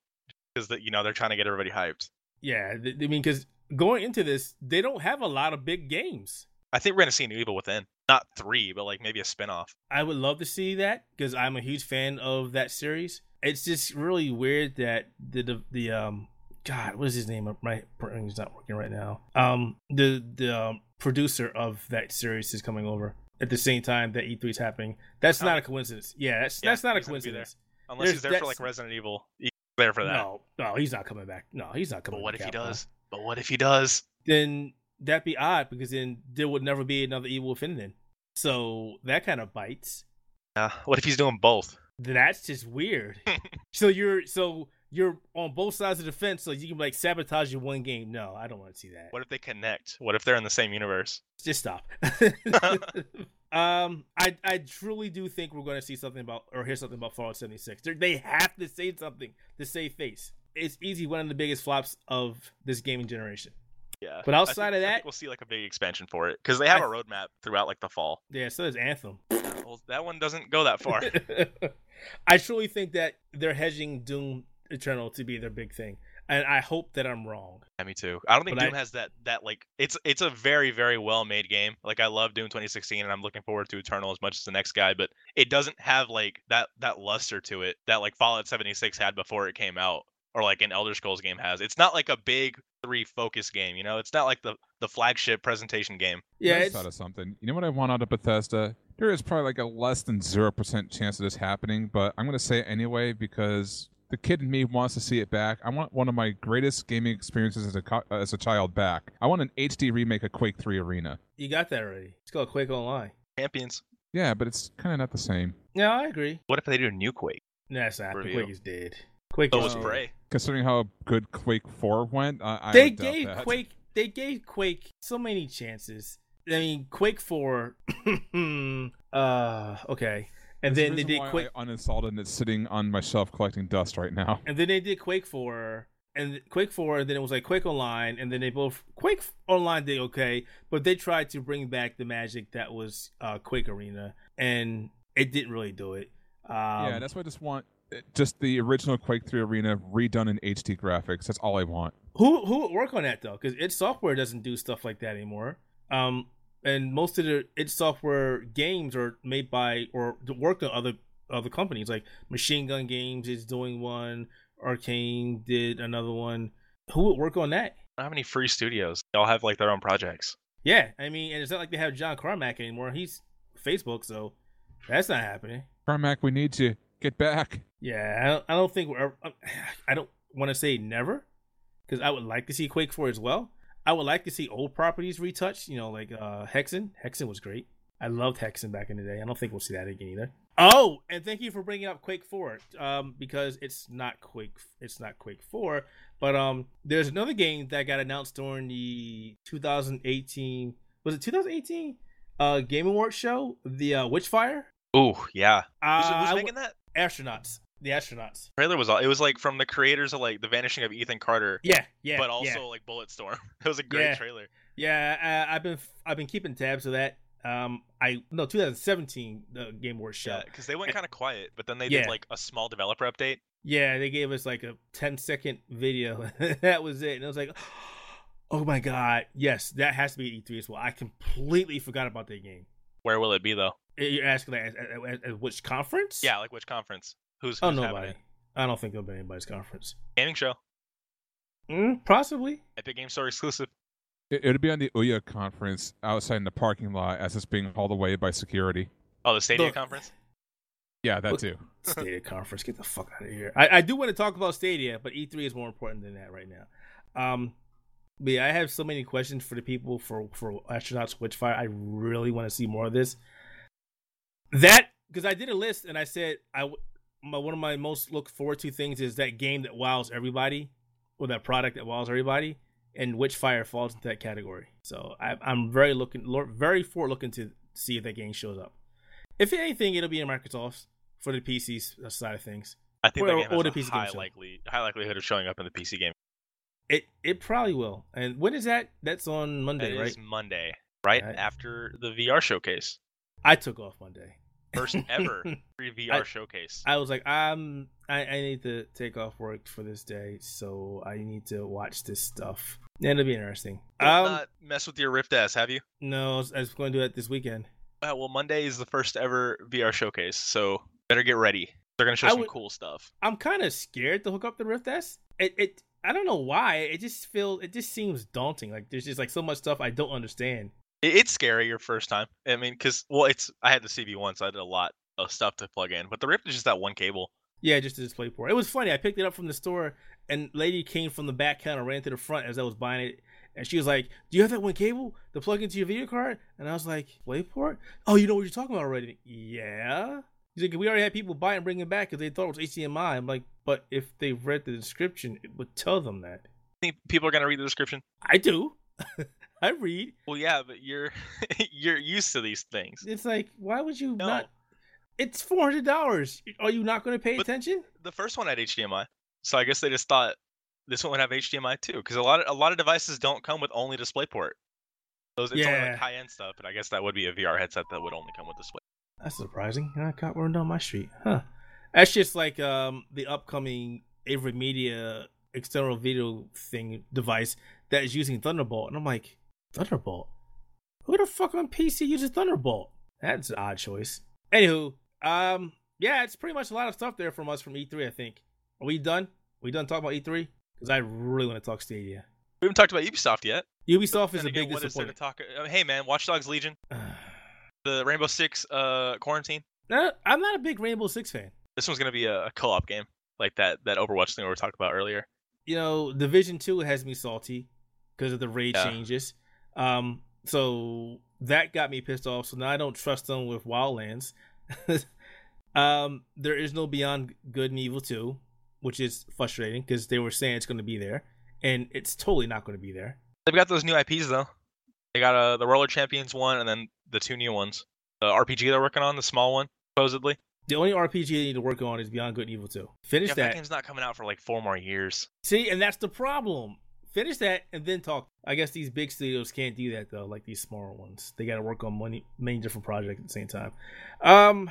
because that you know they're trying to get everybody hyped. Yeah, I mean, because going into this, they don't have a lot of big games. I think we're gonna see New Evil Within, not three, but like maybe a spinoff. I would love to see that because I'm a huge fan of that series. It's just really weird that the the, the um God, what is his name? My brain's not working right now. Um, the the um, producer of that series is coming over at the same time that E3 is happening. That's Oh. not a oh. coincidence. Yeah, that's Yeah, that's not a coincidence. Unless There's- he's there for like Resident Evil, he's there for that. No, no, he's not coming back. No, he's not coming. Back. But what if he does? But what if he does? then that'd be odd because then there would never be another Evil Within then. So that kind of bites. Yeah. What if he's doing both? That's just weird. <laughs> so you're so you're on both sides of the fence, so you can like sabotage your one game. No, I don't want to see that. What if they connect? What if they're in the same universe? Just stop. <laughs> <laughs> um, I I truly do think we're going to see something about or hear something about Fallout 76. They're, they have to say something to save face. It's easy one of the biggest flops of this gaming generation. Yeah. But outside think- of I that- think we'll see like a big expansion for it because they have I- a roadmap throughout like the fall. Yeah, so does Anthem. <laughs> Well, that one doesn't go that far. I truly think that they're hedging Doom Eternal to be their big thing, and I hope that I'm wrong. Yeah, me too. I don't think But Doom I- has that that like it's it's a very very well made game. Like I love Doom 2016 and I'm looking forward to Eternal as much as the next guy, but it doesn't have like that that luster to it that like Fallout 76 had before it came out or like an Elder Scrolls game has. It's not like a big 3 focus game, you know? It's not like the the flagship presentation game. Yeah, I just it's, thought of something. You know what I want out of Bethesda? There is probably like a less than zero percent chance of this happening, but I'm going to say it anyway because the kid in me wants to see it back. I want one of my greatest gaming experiences as a co- as a child back. I want an HD remake of Quake 3 Arena. you got that already. It's called Quake Online. Champions. Yeah, but it's kind of not the same. Yeah, I agree. What if they do a new Quake? No, it's not. Review. Quake is dead. Quake So is was dead. Prey. Considering how good Quake 4 went, I, I They would doubt gave that. Quake. They gave Quake so many chances. I mean, Quake Four. <coughs> uh, okay, and then they did Quake. Uninstalled and it's sitting on my shelf collecting dust right now. and then they did Quake Four, and Quake Four, and then it was like Quake Online, and then they both Quake Online did okay, but they tried to bring back the magic that was uh, Quake Arena, and it didn't really do it. Um, yeah, that's why I just want uh, just the original Quake 3 Arena redone in HD graphics. That's all I want. who who would work on that though? Because id Software doesn't do stuff like that anymore. Um, and most of the id Software games are made by or worked on other other companies. Like Machine Gun Games is doing one. Arcane did another one. Who would work on that? I don't have any free studios. They all have like their own projects. Yeah, I mean, and it's not like they have John Carmack anymore. He's Facebook, so that's not happening. Carmack, we need to Get back. Yeah, I don't, I don't think we're. ever- I don't want to say never, because I would like to see Quake Four as well. I would like to see old properties retouched. You know, like uh Hexen. Hexen was great. I loved Hexen back in the day. I don't think we'll see that again either. Oh, and thank you for bringing up Quake Four, um, because it's not Quake. It's not Quake Four, but um, there's another game that got announced during the 2018. Was it 2018? Uh, Game Awards show, the uh, Witchfire. Oh yeah. Uh, Who's, who's I making that? astronauts. The astronauts. trailer was all. It was like from the creators of like the Vanishing of Ethan Carter, Yeah, yeah. but also yeah. like Bulletstorm. <laughs> It was a great Yeah. trailer. Yeah, uh, I've been I've been keeping tabs of that. Um, I no 2017 the Game Awards show. Yeah, because they went kind of quiet, but then they did like a small developer update. Yeah, they gave us like a 10 second video. <laughs> that was it, and it was like, <gasps> oh my god, yes, that has to be E3 as well. I completely forgot about that game. Where will it be though? You're asking like, at, at, at- at which conference? Yeah, like which conference? Who's, Oh who's having nobody. it? I don't think there'll be anybody's conference. Gaming show, Mm, possibly. Epic Game Store exclusive. It, it'll be on the Ouya conference outside in the parking lot as it's being hauled away by security. Oh, the Stadia Look. conference. Yeah, that Look- too. Stadia <laughs> conference. Get the fuck out of here. I, I do want to talk about Stadia, but E3 is more important than that right now. Um, but yeah, I have so many questions for the people for for astronauts Witchfire. I really want to see more of this. That because I did a list and I said I w- my one of my most look forward to things is that game that wows everybody, or that product that wows everybody, and Witchfire falls into that category. So I, I'm very looking, very forward looking to see if that game shows up. If anything, it'll be in Microsoft for the PC uh, side of things. I think Or- that game or has the a PC game high likely high likelihood of showing up in the PC game. It it probably will. And when is that? That's on That Monday, is right? Monday, right Right. after the VR showcase, I took off Monday. First <laughs> ever free VR I- showcase. I was like, I'm I, I need to take off work for this day, so I need to watch this stuff. And it'll be interesting. Um, not mess with your Rift S, have you? no, I was, I was going to do that this weekend. Uh, well, Monday is the first ever VR showcase, so better get ready. They're gonna show I some would- cool stuff. I'm kind of scared to hook up the Rift S. It it I don't know why. It just feels it just seems daunting. Like there's just like so much stuff I don't understand. It, it's scary your first time. I mean, because well, it's I had the CV1, so I did a lot of stuff to plug in. But the Rift is just that one cable. Yeah, just a display port. It was funny. I picked it up from the store, and lady came from the back counter, ran to the front as I was buying it, and she was like, "Do you have that one cable to plug into your video card?" And I was like, "Display port? Oh, you know what you're talking about already? Yeah." He's like, "We already had people buy and bring it back because they thought it was HDMI." I'm like, "But if they read the description, it would tell them that." Think people are gonna read the description. I do. <laughs> I read. Well, yeah, but you're <laughs> you're used to these things. It's like, why would you No. not? It's four hundred dollars. Are you not going to pay But- attention? The first one had HDMI, so I guess they just thought this one would have HDMI too. Because a lot of a lot of devices don't come with only DisplayPort. Those it's only Yeah. like high end stuff, and I guess that would be a VR headset that would only come with display. That's surprising. I got one down my street. Huh. That's just like um the upcoming AVerMedia external video thing device that is using Thunderbolt. And I'm like, Thunderbolt? Who the fuck on PC uses Thunderbolt? That's an odd choice. Anywho, um yeah, it's pretty much a lot of stuff there from us from E3, I think. Are we done? we done talking about E3? Because I really want to talk Stadia. We haven't talked about Ubisoft yet. Ubisoft is a again, big what is there to disappointment. talk? I hey man, Watch Dogs Legion, <sighs> the Rainbow Six uh, quarantine. Nah, I'm not a big Rainbow Six fan. This one's gonna be a, a co-op game, like that that Overwatch thing we were talking about earlier. you know, Division Two has me salty because of the raid Yeah. changes. Um, so that got me pissed off. So now I don't trust them with Wildlands. <laughs> um, there is no Beyond Good and Evil Two, which is frustrating because they were saying it's going to be there, and it's totally not going to be there. They've got those new IPs though. They got uh, the Roller Champions one, and then the two new ones. The RPG they're working on, the small one, supposedly. The only RPG they need to work on is Beyond Good and Evil Two. Finish Yeah, that that. game's not coming out for like four more years. See, and that's the problem. Finish that and then talk. I guess these big studios can't do that though, like these smaller ones. They got to work on many, many different projects at the same time. Um,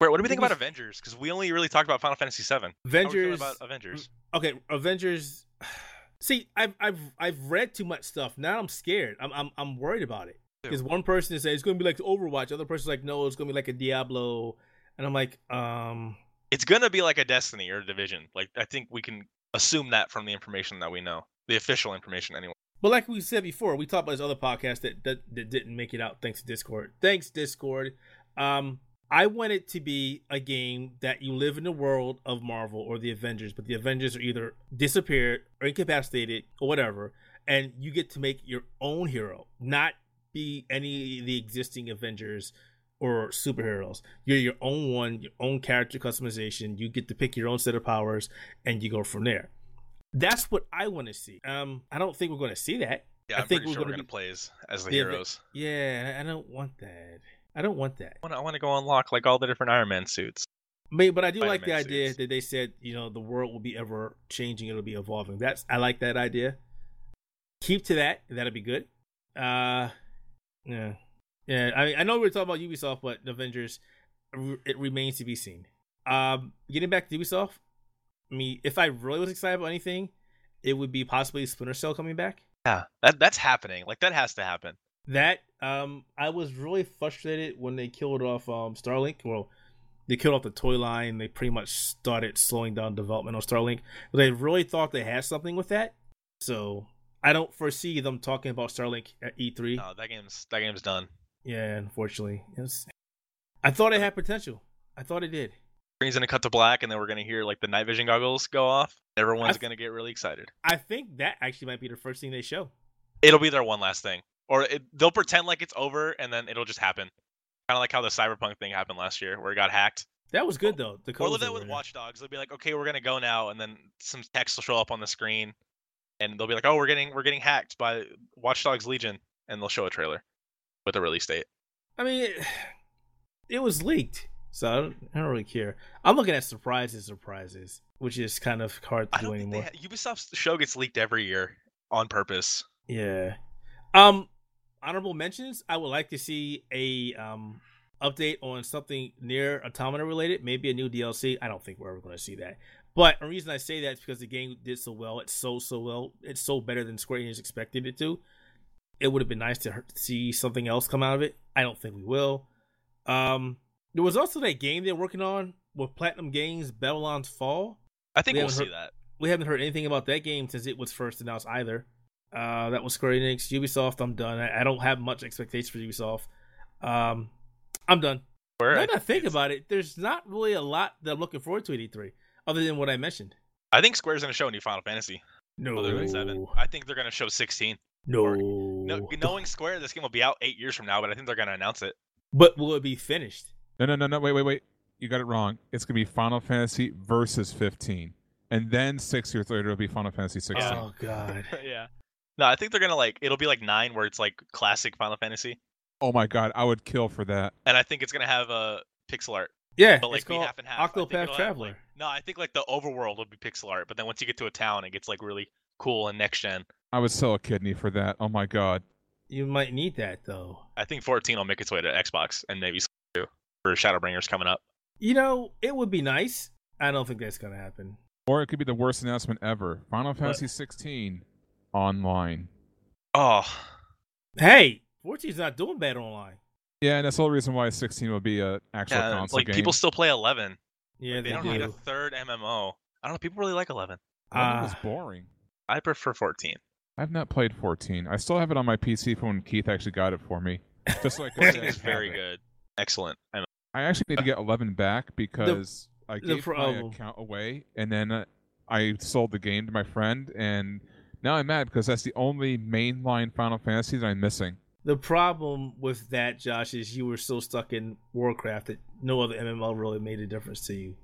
Wait, what do we think about Avengers? Because we only really talked about Final Fantasy VII. How are we feeling Avengers. about Avengers. Okay, Avengers. <sighs> See, I've I've I've read too much stuff. Now I'm scared. I'm I'm I'm worried about it. Because one person is saying it's gonna be like Overwatch, the other person's like, no, it's gonna be like a Diablo, and I'm like, um, It's gonna be like a Destiny or a Division. Like I think we can assume that from the information that we know, the official information anyway. But like we said before, we talked about this other podcast that, that that didn't make it out thanks to Discord. Thanks Discord. Um, I want it to be a game that you live in the world of Marvel or the Avengers, but the Avengers are either disappeared or incapacitated or whatever, and you get to make your own hero, not be any of the existing Avengers or superheroes. You're your own one, your own character customization. You get to pick your own set of powers, and you go from there. That's what I want to see. Um, I don't think we're going to see that. Yeah, I I'm think pretty we're sure gonna gonna be- play as, as the heroes. Yeah, I- I don't want that. I don't want that. I want to, I to go unlock like all the different Iron Man suits. But, but I do like the Spider-Man idea that they said, you know, the world will be ever changing, it'll be evolving. That's I like that idea. Keep to that, that'll be good. Uh yeah. Yeah, I mean, I know we are talking about Ubisoft, but Avengers it remains to be seen. Um getting back to Ubisoft, I mean, if I really was excited about anything, it would be possibly Splinter Cell coming back. Yeah, that that's happening. Like that has to happen. That um I was really frustrated when they killed off um Starlink. Well, they killed off the toy line. They pretty much started slowing down development on Starlink. But they really thought they had something with that. So I don't foresee them talking about Starlink at E3. No, that game's that game's done. Yeah, unfortunately. It's, I thought it had potential. I thought it did. Screen's gonna cut to black, and then we're gonna hear like the night vision goggles go off. Everyone's I- gonna get really excited. I think that actually might be the first thing they show. It'll be their one last thing, or it, they'll pretend like it's over, and then it'll just happen. Kind of like how the cyberpunk thing happened last year, where it got hacked. That was good though. The Or that with in. Watch Dogs. They'll be like, okay, we're gonna go now, and then some text will show up on the screen, and they'll be like, oh, we're getting we're getting hacked by Watch Dogs Legion, and they'll show a trailer with a release date. I mean, it, <sighs> it was leaked, so I don't, I don't really care. I'm looking at surprises, surprises, which is kind of hard to do don't think they anymore. ha- Ubisoft's show gets leaked every year on purpose. Yeah. Um, honorable mentions. I would like to see a um update on something NieR Automata related, maybe a new DLC. I don't think we're ever going to see that. But the reason I say that is because the game did so well. It sold so well. It's so better than Square Enix expected it to. It would have been nice to see something else come out of it. I don't think we will. Um, there was also that game they're working on with Platinum Games, Babylon's Fall. I think We we'll haven't see heard- that. We haven't heard anything about that game since it was first announced either. Uh, that was Square Enix, Ubisoft. I'm done. I, I don't have much expectation for Ubisoft. Um, I'm done. Where Now I, I think about it, there's not really a lot that I'm looking forward to at E3, other than what I mentioned. I think Square's gonna show a new Final Fantasy. No, other than seven. I think they're gonna show 16. no. No, knowing Square, this game will be out eight years from now, but I think they're gonna announce it. But will it be finished? No, no, no, no. Wait, wait, wait. You got it wrong. It's gonna be Final Fantasy versus 15, and then six years later it'll be Final Fantasy 16. Oh, oh God. <laughs> yeah. No, I think they're gonna like it'll be like nine, where it's like classic Final Fantasy, Oh my god, I would kill for that. and I think it's gonna have a pixel art, Yeah, but like it's be called half and half. I think Octopath it'll have, Traveler. like- no, I think like the overworld will be pixel art, but then once you get to a town, it gets like really cool and next gen. I would sell a kidney for that. Oh my god. You might need that though. I think 14 will make its way to Xbox and maybe too for Shadowbringers coming up. You know, it would be nice. I don't think that's gonna happen. Or it could be the worst announcement ever. Final Fantasy 16 online. Oh, Hey, 14's not doing bad online. Yeah, and that's the whole reason why 16 would be an actual yeah, console like game. people still play 11. Yeah, They they, don't do. need a third MMO. I don't know. People really like 11. Eleven Ah. was boring. I prefer 14. I've not played 14. I still have it on my PC from when Keith actually got it for me. <laughs> Just so 14 <laughs> is very it. good. Excellent. I I actually need to get 11 back <laughs> because I the gave my problem- account away and then uh, I sold the game to my friend and now I'm mad because that's the only mainline Final Fantasy that I'm missing. The problem with that, Josh, is you were so stuck in Warcraft that no other MMO really made a difference to you.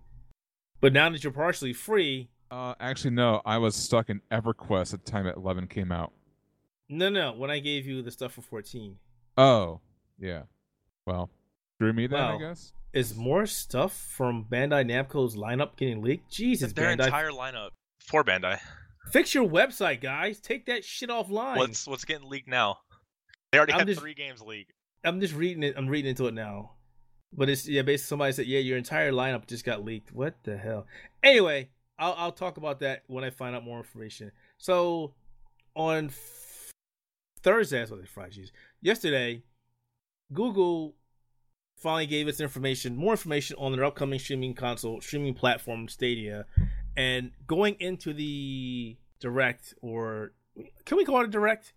But now that you're partially free, Uh, actually, no, I was stuck in EverQuest at the time that 11 came out. no, no. When I gave you the stuff for 14, Oh, yeah. Well, screw me then, I guess. is more stuff from Bandai Namco's lineup getting leaked? Jesus, their Bandai, entire lineup for Bandai. fix your website, guys. Take that shit offline. What's what's getting leaked now? They already I'm had just- three games leaked. I'm just reading it. I'm reading into it now. But it's yeah, basically somebody said, yeah, your entire lineup just got leaked. What the hell? Anyway, I'll I'll talk about that when I find out more information. So on f- Thursday, that's what they Friday, jeez. Yesterday, Google finally gave us information, more information on their upcoming streaming console, streaming platform, Stadia, and going into the direct or can we call it a direct?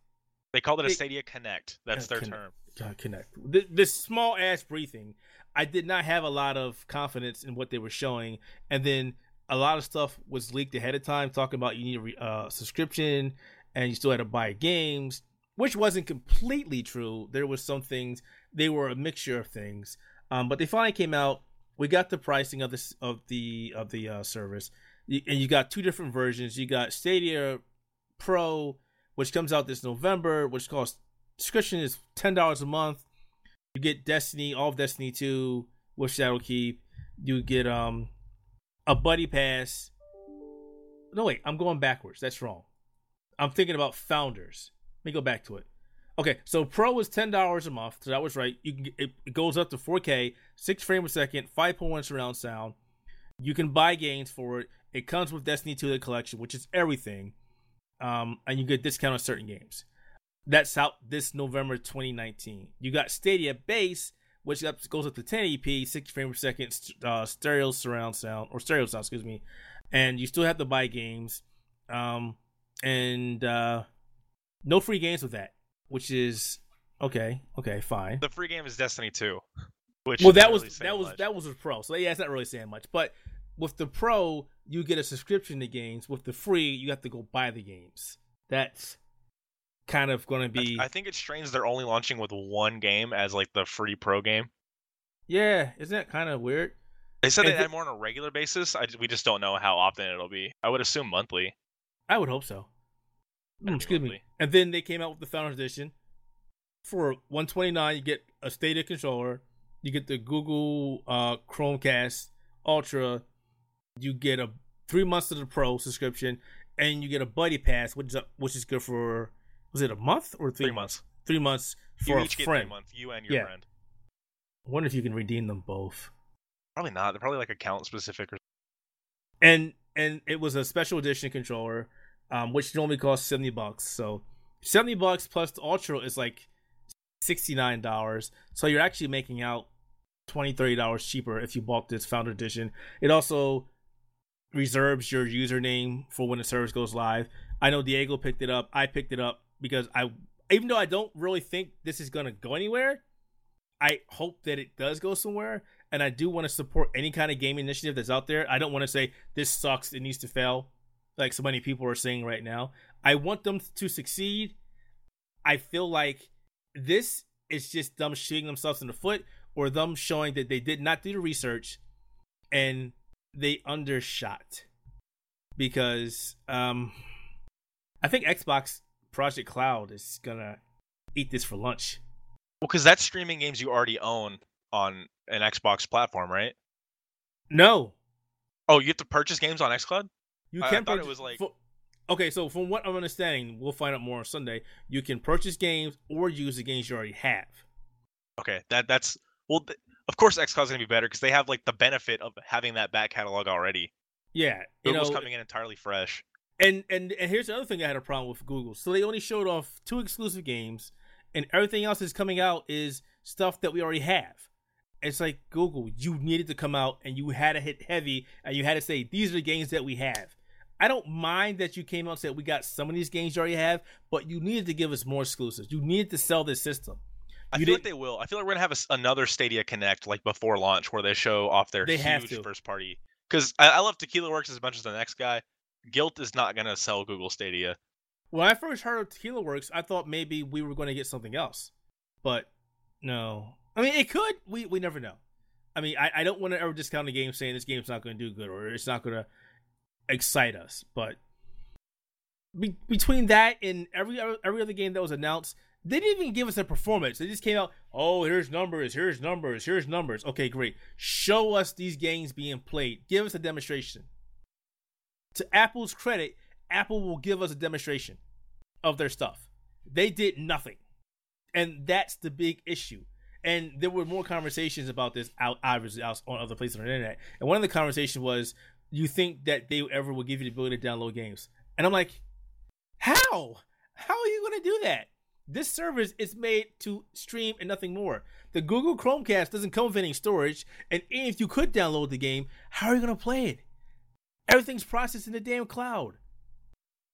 They called it a Stadia Connect. That's their Connect. term. God, connect Th- this small ass briefing. I did not have a lot of confidence in what they were showing, and then a lot of stuff was leaked ahead of time, talking about you need a re- uh, subscription and you still had to buy games, which wasn't completely true. There was some things they were a mixture of things, um, but they finally came out. We got the pricing of this of the of the uh, service, and you got two different versions. You got Stadia Pro, which comes out this November, which costs subscription is ten dollars a month. You get Destiny, all of Destiny two with Shadowkeep. You get um a buddy pass. No wait, I'm going backwards. That's wrong. I'm thinking about founders. Let me go back to it. Okay, so Pro is ten dollars a month, so that was right. You can it, it goes up to 4K, six frames a second, 5.1 surround sound. You can buy games for it. It comes with Destiny 2 the collection, which is everything. Um, and you get discount on certain games. That's out this November 2019. You got Stadia Base, which goes up to 1080p, 60 frames per second, uh, stereo surround sound or stereo sound, excuse me. And you still have to buy games, um, and uh, no free games with that, which is okay. Okay, fine. The free game is Destiny 2. Which well, that was really that was much. that was a pro. So yeah, it's not really saying much. But with the pro, you get a subscription to games. With the free, you have to go buy the games. That's kind of going to be I think it's strange they're only launching with one game as like the free pro game. yeah. Isn't that kind of weird? They said And they thi- add more on a regular basis. I, we just don't know how often it'll be. I would assume monthly. I would hope so. Mm, excuse me. And then they came out with the Founders Edition. For 129, you get a Stadia controller. You get the Google uh, Chromecast Ultra. You get a three months of the Pro subscription, and you get a Buddy Pass, which is a, which is good for was it a month or three, Three months. Three months You for a each get friend. months. You and your Yeah. friend. I wonder if you can redeem them both. Probably not. They're probably like account specific or and and it was a special edition controller, um, which normally costs seventy bucks. So seventy bucks plus the Ultra is like sixty nine dollars. So you're actually making out 20 30 dollars cheaper if you bought this Founder Edition. It also reserves your username for when the service goes live. I know Diego picked it up. I picked it up because I, even though I don't really think this is gonna go anywhere, I hope that it does go somewhere. And I do want to support any kind of game initiative that's out there. I don't want to say this sucks, it needs to fail, like so many people are saying right now. I want them to succeed. I feel like this is just them shooting themselves in the foot or them showing that they did not do the research and they undershot. Because um I think Xbox Project xCloud is gonna eat this for lunch. well, because that's streaming games you already own on an Xbox platform, right? No, Oh, you have to purchase games on XCloud. you I- I can't. thought it was like- fo- okay, so from what I'm understanding, we'll find out more on Sunday. You can purchase games or use the games you already have. Okay, that that's well. Th- of course, XCloud's gonna be better because they have like the benefit of having that back catalog already. Yeah, you Google's know, coming in entirely fresh. And and and here's the other thing I had a problem with Google. So they only showed off two exclusive games, and everything else that's coming out is stuff that we already have. It's like Google, you needed to come out and you had to hit heavy and you had to say these are the games that we have. I don't mind that you came out and said we got some of these games you already have, but you needed to give us more exclusives. You needed to sell this system. I You feel like they will. I feel like we're gonna have a another Stadia Connect like before launch where they show off their huge first party. Because I, I love Tequila Works as much as the next guy. GYLT is not gonna sell Google Stadia. When I first heard of Tequila Works, I thought maybe we were going to get something else, but no. I mean, it could. We we never know. I mean, I, I don't want to ever discount a game saying this game's not going to do good or it's not going to excite us. But be, between that and every every other game that was announced, they didn't even give us a performance. They just came out, oh, here's numbers, here's numbers, here's numbers. Okay, great. Show us these games being played. Give us a demonstration. To Apple's credit, Apple will give us a demonstration of their stuff. They did nothing. And that's the big issue. And there were more conversations about this out obviously out on other places on the internet. And one of the conversations was, you think that they ever will give you the ability to download games? And I'm like, how? How are you going to do that? This service is made to stream and nothing more. The Google Chromecast doesn't come with any storage, and even if you could download the game, how are you going to play it? Everything's processed in the damn cloud.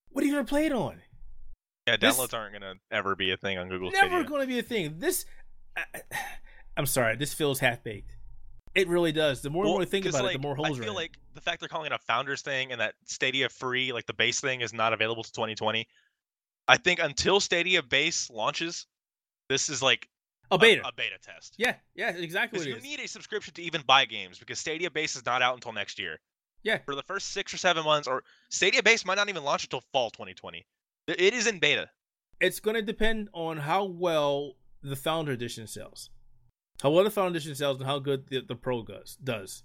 What are you going to play it on? Yeah, This- downloads aren't gonna ever be a thing on Google Never going to be a thing. This, I, <sighs> I'm sorry, this feels half baked. It really does. The more and Well, more we think about like, it, the more holes I feel like the fact they're calling it a founders thing and that Stadia free, like the base thing, is not available to 2020. I think until Stadia base launches, this is like a beta. a, beta test. yeah, yeah, exactly what you is. need a subscription to even buy games because Stadia base is not out until next year. Yeah. For the first six or seven months, or Stadia base might not even launch until fall 2020. It- It is in beta. it's going to depend on how well the founder edition sells how well the founder edition sells and how good the, the pro does does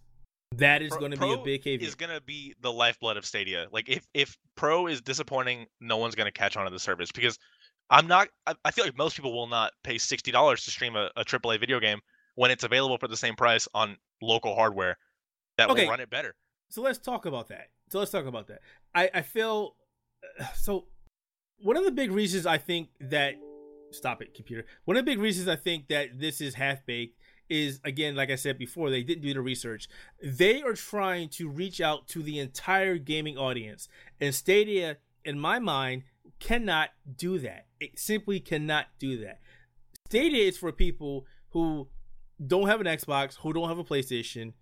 That is Pro- going to be a big caveat. is going to be the lifeblood of Stadia. Like if if Pro is disappointing, no one's going to catch on to the service because I'm not. I, I feel like most people will not pay sixty dollars to stream a, a AAA video game when it's available for the same price on local hardware that Okay. will run it better. so let's talk about that. So let's talk about that. I I feel <sighs> so. One of the big reasons I think that stop it, computer. One of the big reasons I think that this is half baked is again, like I said before, they didn't do the research. They are trying to reach out to the entire gaming audience, and Stadia, in my mind, cannot do that. It simply cannot do that. Stadia is for people who don't have an Xbox, who don't have a PlayStation,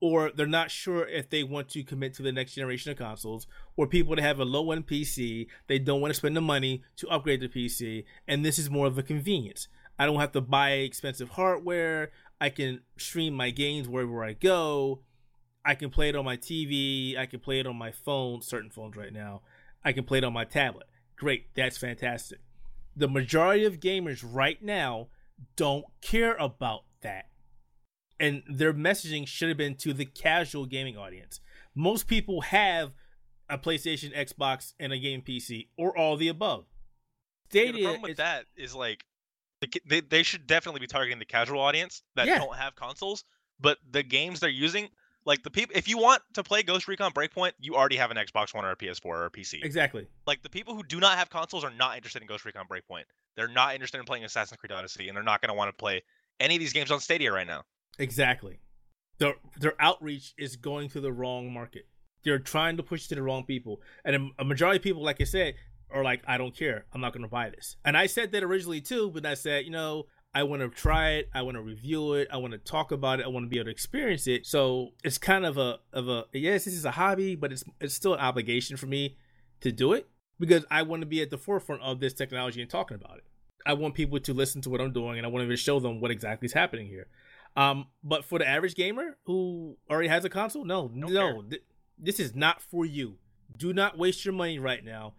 or they're not sure if they want to commit to the next generation of consoles, or people that have a low end PC, they don't want to spend the money to upgrade the PC, and this is more of a convenience. I don't have to buy expensive hardware. I can stream my games wherever I go. I can play it on my TV. I can play it on my phone, certain phones right now. I can play it on my tablet. Great, that's fantastic. The majority of gamers right now don't care about that and their messaging should have been to the casual gaming audience. Most people have a PlayStation, Xbox, and a game PC, or all the above. Yeah, the problem with is- that is like they they should definitely be targeting the casual audience that Yeah. don't have consoles, but the games they're using. Like the people, if you want to play Ghost Recon Breakpoint, you already have an Xbox One or a PS4 or a PC. exactly. like the people who do not have consoles are not interested in Ghost Recon Breakpoint. They're not interested in playing Assassin's Creed Odyssey, and they're not going to want to play any of these games on Stadia right now. Exactly. Their their outreach is going to the wrong market. They're trying to push to the wrong people, and a, majority of people, like I said, are like, "I don't care. I'm not to buy this." And I said that originally too, but I said, you know, I want to try it. I want to review it. I want to talk about it. I want to be able to experience it. So it's kind of a of a yes, this is a hobby, but it's it's still an obligation for me to do it because I want to be at the forefront of this technology and talking about it. I want people to listen to what I'm doing, and I want to show them what exactly is happening here. Um, but for the average gamer who already has a console, no, Don't no, th- this is not for you. Do not waste your money right now.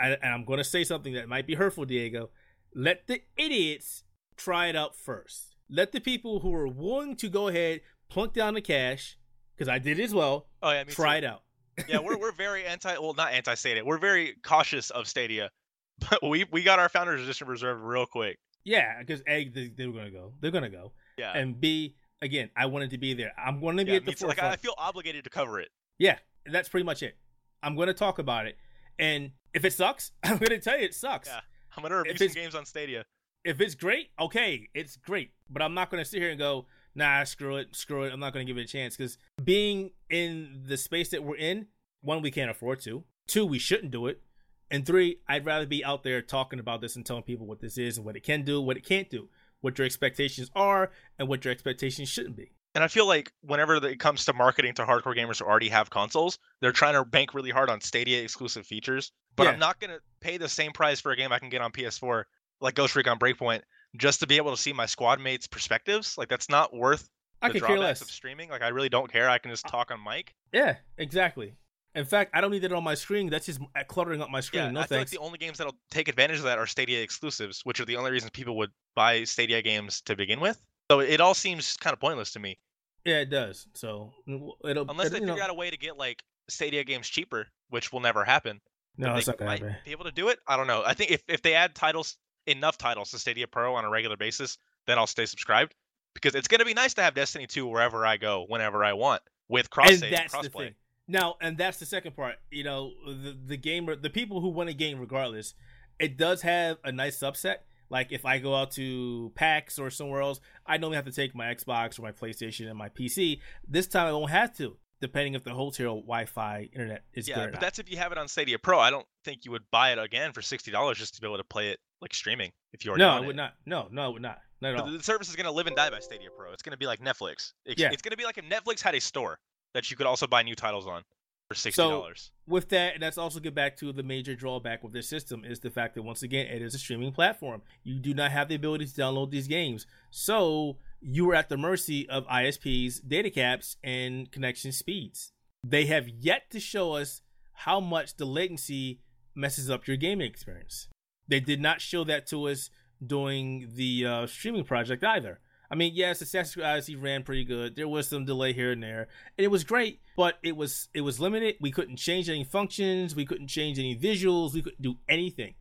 I, and I'm going to say something that might be hurtful, Diego. Let the idiots try it out first. Let the people who are willing to go ahead plunk down the cash, because I did as well. Oh yeah, try too. it out. yeah, we're we're very anti. Well, not anti Stadia. We're very cautious of Stadia, <laughs> but we we got our founders edition reserved real quick. Yeah, because A, they, they were going to go. They're going to go. Yeah, And B, again, I wanted to be there. I'm going to be yeah at the too. Like. I feel obligated to cover it. Yeah, that's pretty much it. I'm going to talk about it. And if it sucks, <laughs> I'm going to tell you it sucks. Yeah. I'm gonna review If some games on Stadia. If it's great, okay, it's great. But I'm not going to sit here and go, nah, screw it, screw it. I'm not going to give it a chance. Because being in the space that we're in, one, we can't afford to. Two, we shouldn't do it. And three, I'd rather be out there talking about this and telling people what this is and what it can do, what it can't do, what your expectations are, and what your expectations shouldn't be. And I feel like whenever it comes to marketing to hardcore gamers who already have consoles, they're trying to bank really hard on Stadia exclusive features. But Yeah. I'm not gonna pay the same price for a game I can get on PS4, like Ghost Recon Breakpoint, just to be able to see my squad mates' perspectives. Like that's not worth I the drawbacks of streaming. Like I really don't care. I can just uh, talk on mic. Yeah, exactly. In fact, I don't need it on my screen. That's just cluttering up my screen. Yeah, no I feel like the only games that'll take advantage of that are Stadia exclusives, which are the only reason people would buy Stadia games to begin with. So it all seems kind of pointless to me, Yeah, it does. So it'll unless they you know- figure out a way to get like Stadia games cheaper, which will never happen. No, it's not gonna happen. be able to do it. I don't know. I think if, if they add titles, enough titles to Stadia Pro on a regular basis, then I'll stay subscribed because it's gonna be nice to have Destiny 2 wherever I go, whenever I want, with cross and save that's and the crossplay. thing. Now, and that's the second part. You know, the the gamer, the people who want a game regardless, it does have a nice subset. Like if I go out to PAX or somewhere else, I normally have to take my Xbox or my PlayStation and my PC. This time I won't have to, depending if the hotel Wi-Fi internet is good Yeah, but not. that's if you have it on Stadia Pro. I don't think you would buy it again for sixty dollars just to be able to play it like streaming if you already no, I would it. not. No, no, I would not. Not at all. the service is gonna live and die by Stadia Pro. It's gonna be like Netflix. It's, Yeah. it's gonna be like if Netflix had a store that you could also buy new titles on for sixty dollars. So with that, and that's also get back to the major drawback with this system is the fact that once again it is a streaming platform. You do not have the ability to download these games, so you are at the mercy of ISPs, data caps, and connection speeds. They have yet to show us how much the latency messes up your gaming experience. They did not show that to us during the uh, streaming project either. I mean, yes, Assassin's Creed Odyssey ran pretty good. There was some delay here and there, and it was great, but it was it was limited. We couldn't change any functions. We couldn't change any visuals. We couldn't do anything.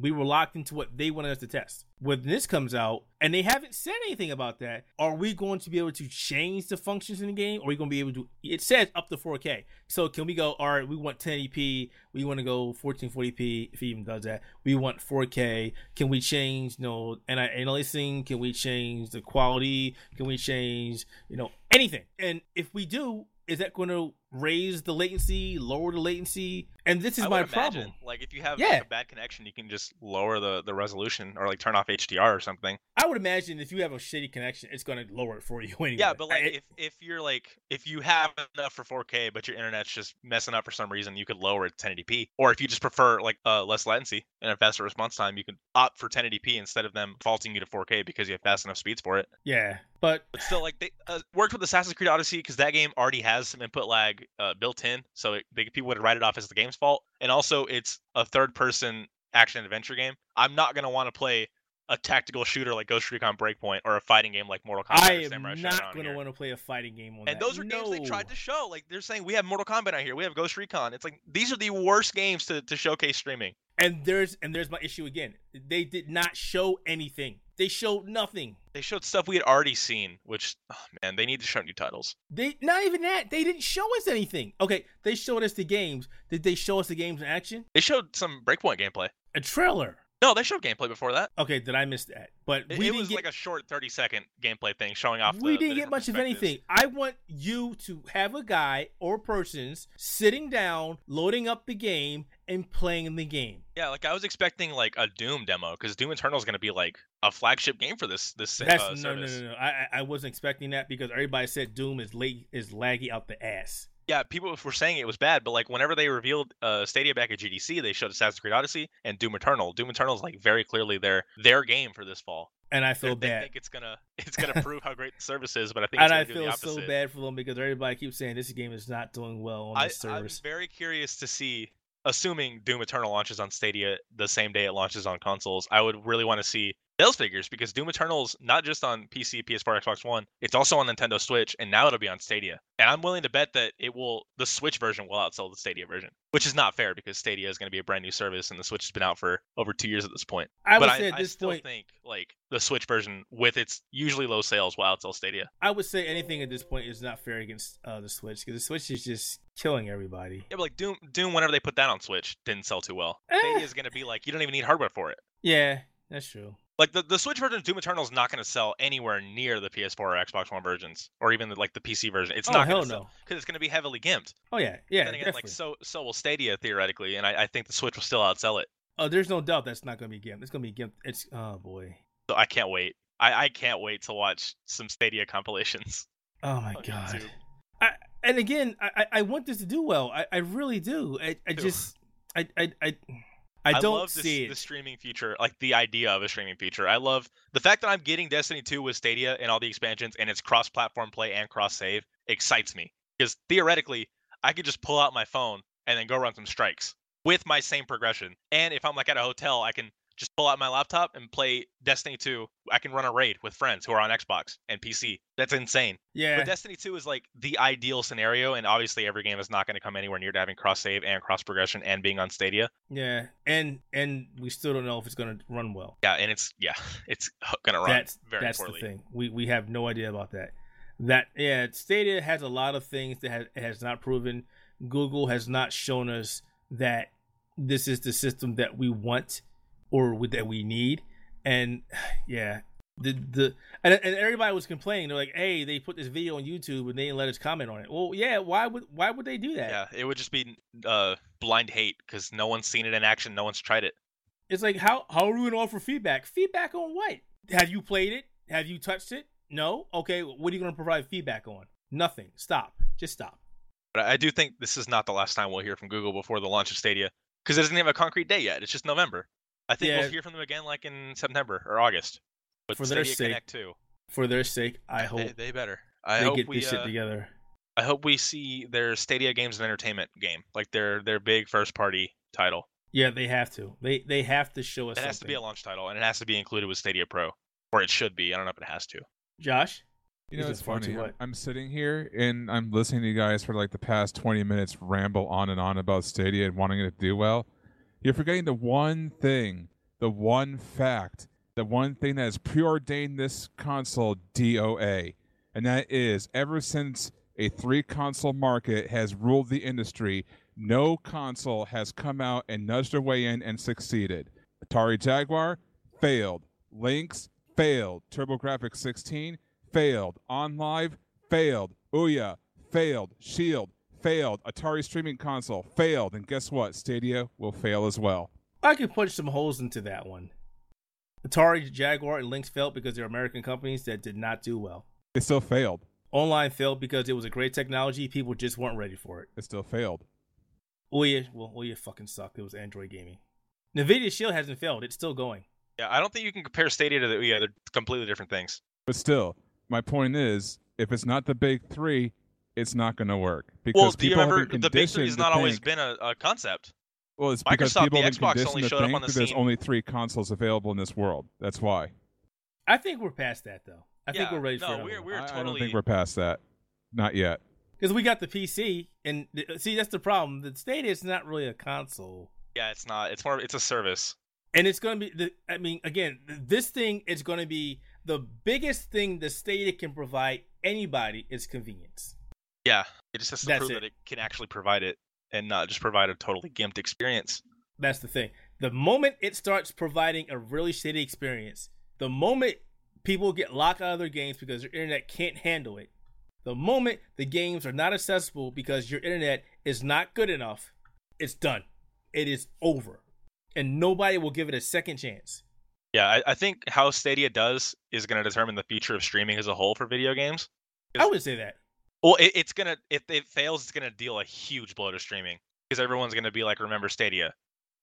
We were locked into what they wanted us to test. When this comes out, and they haven't said anything about that, are we going to be able to change the functions in the game? Or are we going to be able to? It says up to 4K. So can we go? All right, we want 1080p. We want to go 1440p if he even does that. We want 4K. Can we change? You know, anti-aliasing? Can we change the quality? Can we change? You know, anything? And if we do, is that going to raise the latency, lower the latency? And this is I my would imagine, problem. Like if you have Yeah. like, a bad connection, you can just lower the, the resolution or like turn off HDR or something. I would imagine if you have a shitty connection, it's going to lower it for you <laughs> anyway. Yeah, but like I- if, if you're like if you have enough for 4K, but your internet's just messing up for some reason, you could lower it to 1080p. Or if you just prefer like uh, less latency and a faster response time, you could opt for 1080p instead of them faulting you to 4K because you have fast enough speeds for it. yeah, but But still, like they uh, worked with Assassin's Creed Odyssey because that game already has some input lag uh, built in, so it, they, people would write it off as the game's fault. And also, it's a third-person action adventure game. I'm not gonna want to play a tactical shooter like Ghost Recon Breakpoint or a fighting game like Mortal Kombat. I am Samurai not going to want to play a fighting game on And that. those are games they tried to show. Like they're saying, we have Mortal Kombat out here, we have Ghost Recon. It's like these are the worst games to, to showcase streaming. And there's and there's my issue again. They did not show anything. They showed nothing. They showed stuff we had already seen, which oh, man, they need to show new titles. They not even that. They didn't show us anything. Okay, they showed us the games. Did they show us the games in action? They showed some Breakpoint gameplay. A trailer. No, they showed gameplay before that. Okay, did I miss that? But It, we it didn't was get like a short 30 second gameplay thing showing off. we the- the didn't get much of anything. I want you to have a guy or persons sitting down, loading up the game, and playing the game. Yeah, like I was expecting like a Doom demo because Doom Eternal is going to be like a flagship game for this this That's uh, no, no, no, no. I I- I wasn't expecting that because everybody said Doom is late is laggy out the ass. Yeah, people were saying it was bad, but like whenever they revealed uh, Stadia back at GDC, they showed Assassin's Creed Odyssey and Doom Eternal. Doom Eternal is like very clearly their their game for this fall. And I feel they bad. think it's gonna <laughs> it's gonna prove how great the service is, but I think And I feel so bad for them because everybody keeps saying this game is not doing well on the this I'm very curious to see, assuming Doom Eternal launches on Stadia the same day it launches on consoles. I would really want to see sales figures because Doom Eternal's not just on PC, PS4, Xbox One. It's also on Nintendo Switch, and now it'll be on Stadia. And I'm willing to bet that it will. The Switch version will outsell the Stadia version, which is not fair because Stadia is going to be a brand new service, and the Switch has been out for over two years at this point. I would but say I, at I this still point, think like the Switch version with its usually low sales will outsell Stadia. I would say anything at this point is not fair against uh, the Switch because the Switch is just killing everybody. Yeah, but like Doom, Doom, whenever they put that on Switch, didn't sell too well. Eh. Stadia is going to be like you don't even need hardware for it. Yeah, that's true. Like the, the Switch version of Doom Eternal is not going to sell anywhere near the PS4 or Xbox One versions, or even the, like the PC version. It's oh not going to no. because it's going to be heavily gimped. Oh yeah, yeah, then again, definitely. like so so will Stadia theoretically, and I, I think the Switch will still outsell it. oh, there's no doubt that's not gonna be GIMP. It's gonna be GIMP. It's oh boy. So I can't wait. I, I can't wait to watch some Stadia compilations. <laughs> Oh my god. I, and again, I, I- want this to do well. I, I really do. I, I just I I I, I don't this, see the streaming feature, like the idea of a streaming feature. I love the fact that I'm getting Destiny 2 with Stadia and all the expansions, and it's cross-platform play and cross-save. Excites me because theoretically, I could just pull out my phone and then go run some strikes with my same progression. And if I'm like at a hotel, I can just pull out my laptop and play Destiny 2. I can run a raid with friends who are on Xbox and PC. That's insane. Yeah, But Destiny 2 is like the ideal scenario, and obviously every game is not going to come anywhere near to having cross save and cross progression and being on Stadia. yeah, and and we still don't know if it's gonna run well. Yeah, and it's yeah, <laughs> it's <laughs> going to run that's very that's poorly. the thing. We we have no idea about that. That yeah, Stadia has a lot of things that has not proven. Google has not shown us that this is the system that we want or with- that we need. And <sighs> yeah, the the and, and everybody was complaining. They're like, "Hey, they put this video on YouTube and they didn't let us comment on it." Well, yeah, why would why would they do that? Yeah, it would just be uh, blind hate because no one's seen it in action, no one's tried it. It's like how how are we gonna offer feedback? Feedback on what? Have you played it? Have you touched it? No. Okay. What are you gonna provide feedback on? Nothing. Stop. Just stop. But I I do think this is not the last time we'll hear from Google before the launch of Stadia because it doesn't have a concrete date yet. It's just November. I think Yeah. we'll hear from them again like in September or August. But For their sake, Connect too. For their sake, I hope They, they better. I they hope get we. this shit uh, together. I hope we see their Stadia Games and Entertainment game, like their their big first party title. Yeah, they have to. They they have to show us. It has to be a launch title, and it has to be included with Stadia Pro, or it should be. I don't know if it has to. Josh. You know, it's just too funny. I'm, what? I'm sitting here and I'm listening to you guys for like the past 20 minutes ramble on and on about Stadia and wanting it to do well. You're forgetting the one thing, the one fact, the one thing that has preordained this console DOA. And that is ever since a three console market has ruled the industry, no console has come out and nudged their way in and succeeded. Atari Jaguar failed. Lynx failed. TurboGrafx 16 failed. OnLive failed. Ouya failed. Shield failed. Atari streaming console failed. And guess what? Stadia will fail as well. I could punch some holes into that one. Atari, Jaguar, and Lynx failed because they're American companies that did not do well. They still failed. OnLive failed because it was a great technology. People just weren't ready for it. It still failed. Ouya, well, Ouya fucking sucked. It was Android gaming. Nvidia Shield hasn't failed. It's still going. Yeah, I don't think you can compare Stadia to the yeah, they're completely different things. But still, my point is, if it's not the big three, it's not going to work because Well, do you people have remember been the big three conditioned has to not always been a, a concept? Well, it's because Microsoft, people the have been Xbox conditioned only to showed up think on the that there's only three consoles available in this world. That's why. I think we're past that though. I think we're ready no, for another we're- one. we're- I, I don't think we're past that. Not yet. Because we got the PC, and see that's the problem. The Stadia is not really a console, Yeah, it's not. It's more. It's a service. and it's going to be. The, I mean, again, this thing is going to be the biggest thing the Stadia can provide anybody is convenience. Yeah, it just has to That's prove it. that it can actually provide it and not just provide a totally gimped experience. That's the thing. The moment it starts providing a really shitty experience, the moment people get locked out of their games because their internet can't handle it, the moment the games are not accessible because your internet is not good enough, it's done. It is over. And nobody will give it a second chance. Yeah, I, I think how Stadia does is going to determine the future of streaming as a whole for video games. I would say that. Well, it, it's gonna if it fails, it's gonna deal a huge blow to streaming because everyone's gonna be like, remember Stadia.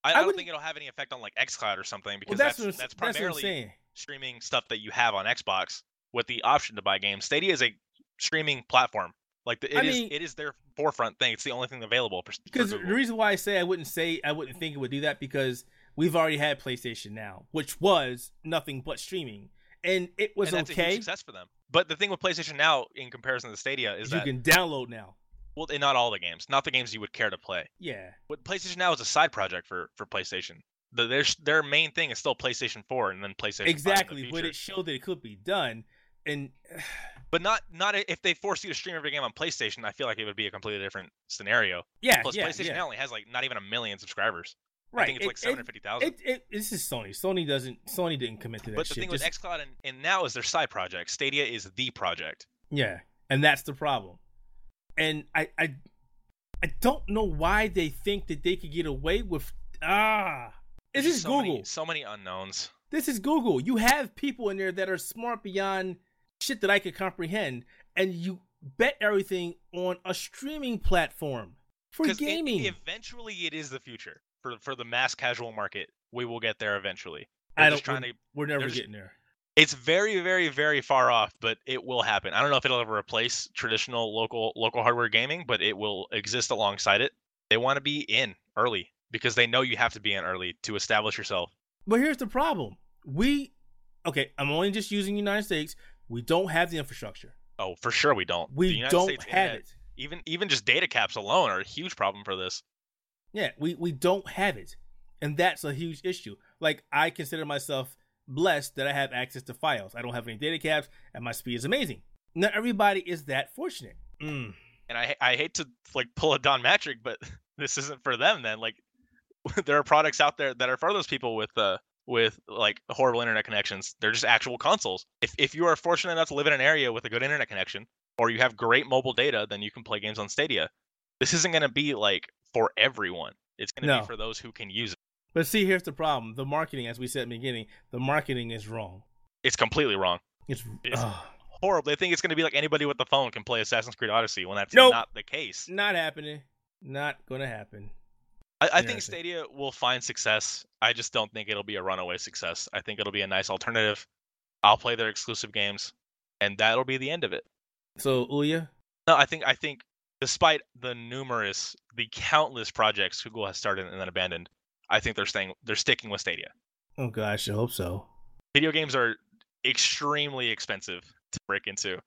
I, I, don't think it'll have any effect on like xCloud or something because that's, that's that's, that's primarily saying. streaming stuff that you have on Xbox with the option to buy games. Stadia is a streaming platform. Like the, it I is- mean- it is their forefront thing. It's the only thing available. Because the reason why I say I wouldn't say I wouldn't think it would do that because we've already had PlayStation Now, which was nothing but streaming, and it was and that's a okay. huge success for them. But the thing with PlayStation Now, in comparison to Stadia, is you that can download now. well, and not all the games, not the games you would care to play. Yeah, But PlayStation Now is a side project for for PlayStation. The, their their main thing is still PlayStation 4 and then PlayStation 5 in the exactly. But it showed that it could be done, and <sighs> But not not if they force you to stream every game on PlayStation. I feel like it would be a completely different scenario. yeah, Plus, yeah, PlayStation yeah. Now only has like not even a million subscribers. Right. I think it's It- like it- seven hundred fifty thousand. It, it, this is Sony. Sony doesn't. Sony didn't commit to that But the shit. thing with xCloud and, and Now is their side project. Stadia is the project. yeah, and that's the problem. And I, I, I don't know why they think that they could get away with ah. This is so Google. Many, so many unknowns. This is Google. You have people in there that are smart beyond shit that I could comprehend, and you bet everything on a streaming platform for 'Cause it- gaming. eventually, it is the future for for the mass casual market. We will get there eventually. I They're don't. just trying we're, to. we're never just- getting there. It's very, very, very far off, but it will happen. I don't know if it'll ever replace traditional local local hardware gaming, but it will exist alongside it. They want to be in early because they know you have to be in early to establish yourself. But here's the problem: we, okay, I'm only just using the United States. We don't have the infrastructure. Oh, for sure we don't. We don't States have internet- it. Even even just data caps alone are a huge problem for this. Yeah, we we don't have it, and that's a huge issue. Like I consider myself blessed that I have access to Fios. I don't have any data caps, and my speed is amazing. Not everybody is that fortunate. Mm. And I I hate to like pull a Don Mattrick, but <laughs> this isn't for them. Then like <laughs> there are products out there that are for those people with uh with like horrible internet connections. They're just actual consoles. If if you are fortunate enough to live in an area with a good internet connection, or you have great mobile data, then you can play games on Stadia. This isn't going to be like for everyone. It's going to No. be for those who can use it. But see, here's the problem: the marketing, as we said in the beginning, the marketing is wrong. It's completely wrong. It's, It's-. Horrible. They think it's going to be like anybody with the phone can play Assassin's Creed Odyssey when that's Nope. not the case. not happening. Not gonna happen. I, I think Stadia will find success. I just don't think it'll be a runaway success. I think it'll be a nice alternative. I'll play their exclusive games, and that'll be the end of it. So, Uya, No, I think I think despite the numerous, the countless projects Google has started and then abandoned, I think they're staying they're sticking with Stadia. oh gosh, I hope so. Video games are extremely expensive, to break into to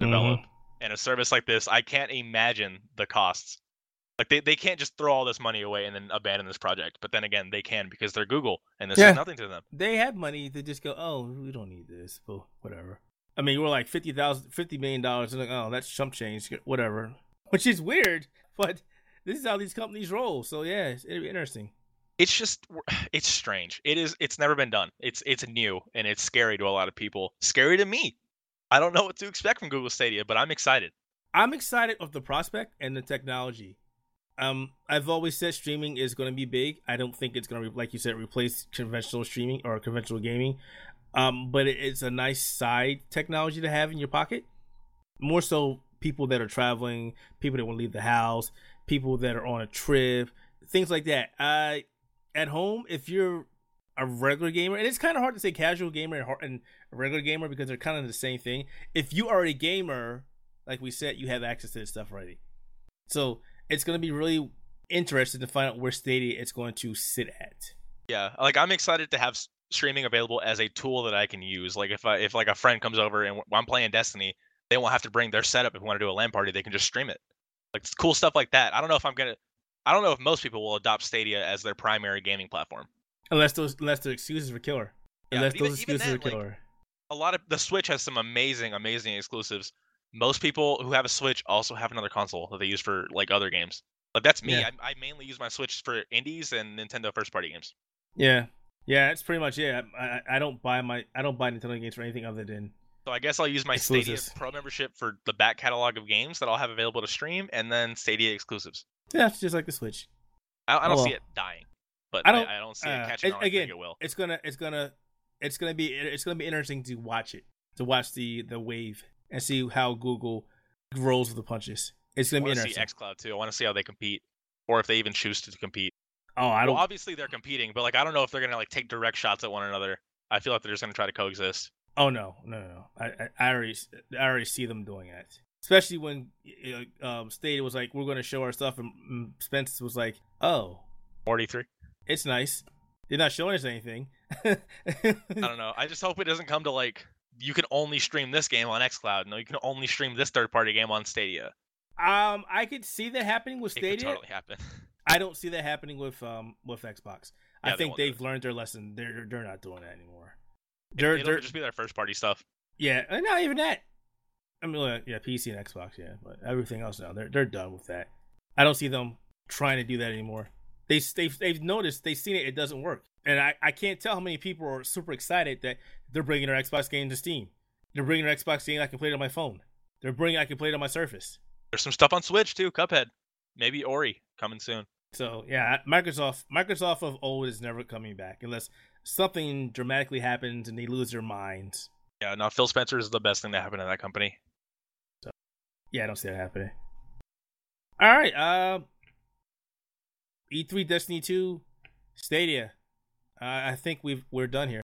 Mm-hmm. develop. And a service like this, I can't imagine the costs. Like they, they can't just throw all this money away and then abandon this project. But then again, they can because they're Google and this Yeah. is nothing to them. They have money to just go, oh, we don't need this, but whatever. I mean, we're like fifty thousand, fifty million dollars, and like, oh, that's chump change, whatever. <laughs> Which is weird, but this is how these companies roll. So yeah, it's, it'd be interesting. It's just it's strange. It is it's never been done. It's it's new and it's scary to a lot of people. Scary to me. I don't know what to expect from Google Stadia, but I'm excited. I'm excited of the prospect and the technology. Um, I've always said streaming is going to be big. I don't think it's going to, like you said, replace conventional streaming or conventional gaming. Um, but it's a nice side technology to have in your pocket. More so, people that are traveling, people that want to leave the house, people that are on a trip, things like that. I at home, if you're a regular gamer, and it's kind of hard to say casual gamer and, and regular gamer because they're kind of the same thing. If you are a gamer, like we said, you have access to this stuff already. So it's going to be really interesting to find out where Stadia it's going to sit at. Yeah, like I'm excited to have streaming available as a tool that I can use. Like if I if like a friend comes over and I'm playing Destiny, they won't have to bring their setup if we want to do a LAN party. They can just stream it. Like cool stuff like that. I don't know if I'm gonna. I don't know if most people will adopt Stadia as their primary gaming platform. Unless those unless the excuses for killer. Yeah, unless even- those excuses then, are like, killer. A lot of the Switch has some amazing, amazing exclusives. Most people who have a Switch also have another console that they use for like other games. Like that's me. Yeah. I, I mainly use my Switch for indies and Nintendo first party games. yeah, yeah, that's pretty much it. I, I, I don't buy my I don't buy Nintendo games for anything other than So I guess I'll use my Stadia Pro membership for the back catalog of games that I'll have available to stream, and then Stadia exclusives. yeah, it's just like the Switch. I, I don't Oh, see it dying, but I I don't- don't. I, don't see uh, it catching it- on. again, it will. It's gonna it's gonna it's gonna be it's gonna be interesting to watch it to watch the the wave and see how Google rolls with the punches. It's I gonna be want to see interesting. xCloud too. I want to see how they compete, or if they even choose to compete. oh, I don't. obviously they're competing, but like I don't know if they're gonna like take direct shots at one another. I feel like they're just gonna try to coexist. Oh no, no, no! I, I, I already, I already see them doing it. Especially when uh, um, Stadia was like, "We're going to show our stuff," and mm, Spence was like, "Oh, Forty-three. it's nice." They're not showing us anything. <laughs> I don't know. I just hope it doesn't come to like you can only stream this game on xCloud. No, you can only stream this third-party game on Stadia. um, I could see that happening with Stadia. It could totally happen. <laughs> I don't see that happening with um with Xbox. Yeah, I think won't they've learned their lesson. They're they're not doing that anymore. They're It'll they're just be their first-party stuff. yeah, and not even that. I mean, yeah, PC and Xbox, yeah, but everything else now they're they're done with that. I don't see them trying to do that anymore. They they've they've noticed they've seen it. It doesn't work, and I I can't tell how many people are super excited that they're bringing their Xbox game to Steam. They're bringing their Xbox game. I can play it on my phone. They're bringing I can play it on my Surface. There's some stuff on Switch too. Cuphead, maybe Ori coming soon. So yeah, Microsoft Microsoft of old is never coming back unless something dramatically happens and they lose their minds. Yeah, no, Phil Spencer is the best thing that happened to that company. So, Yeah, I don't see that happening. All right, uh, E3 Destiny 2 Stadia. Uh, I think we've we're done here.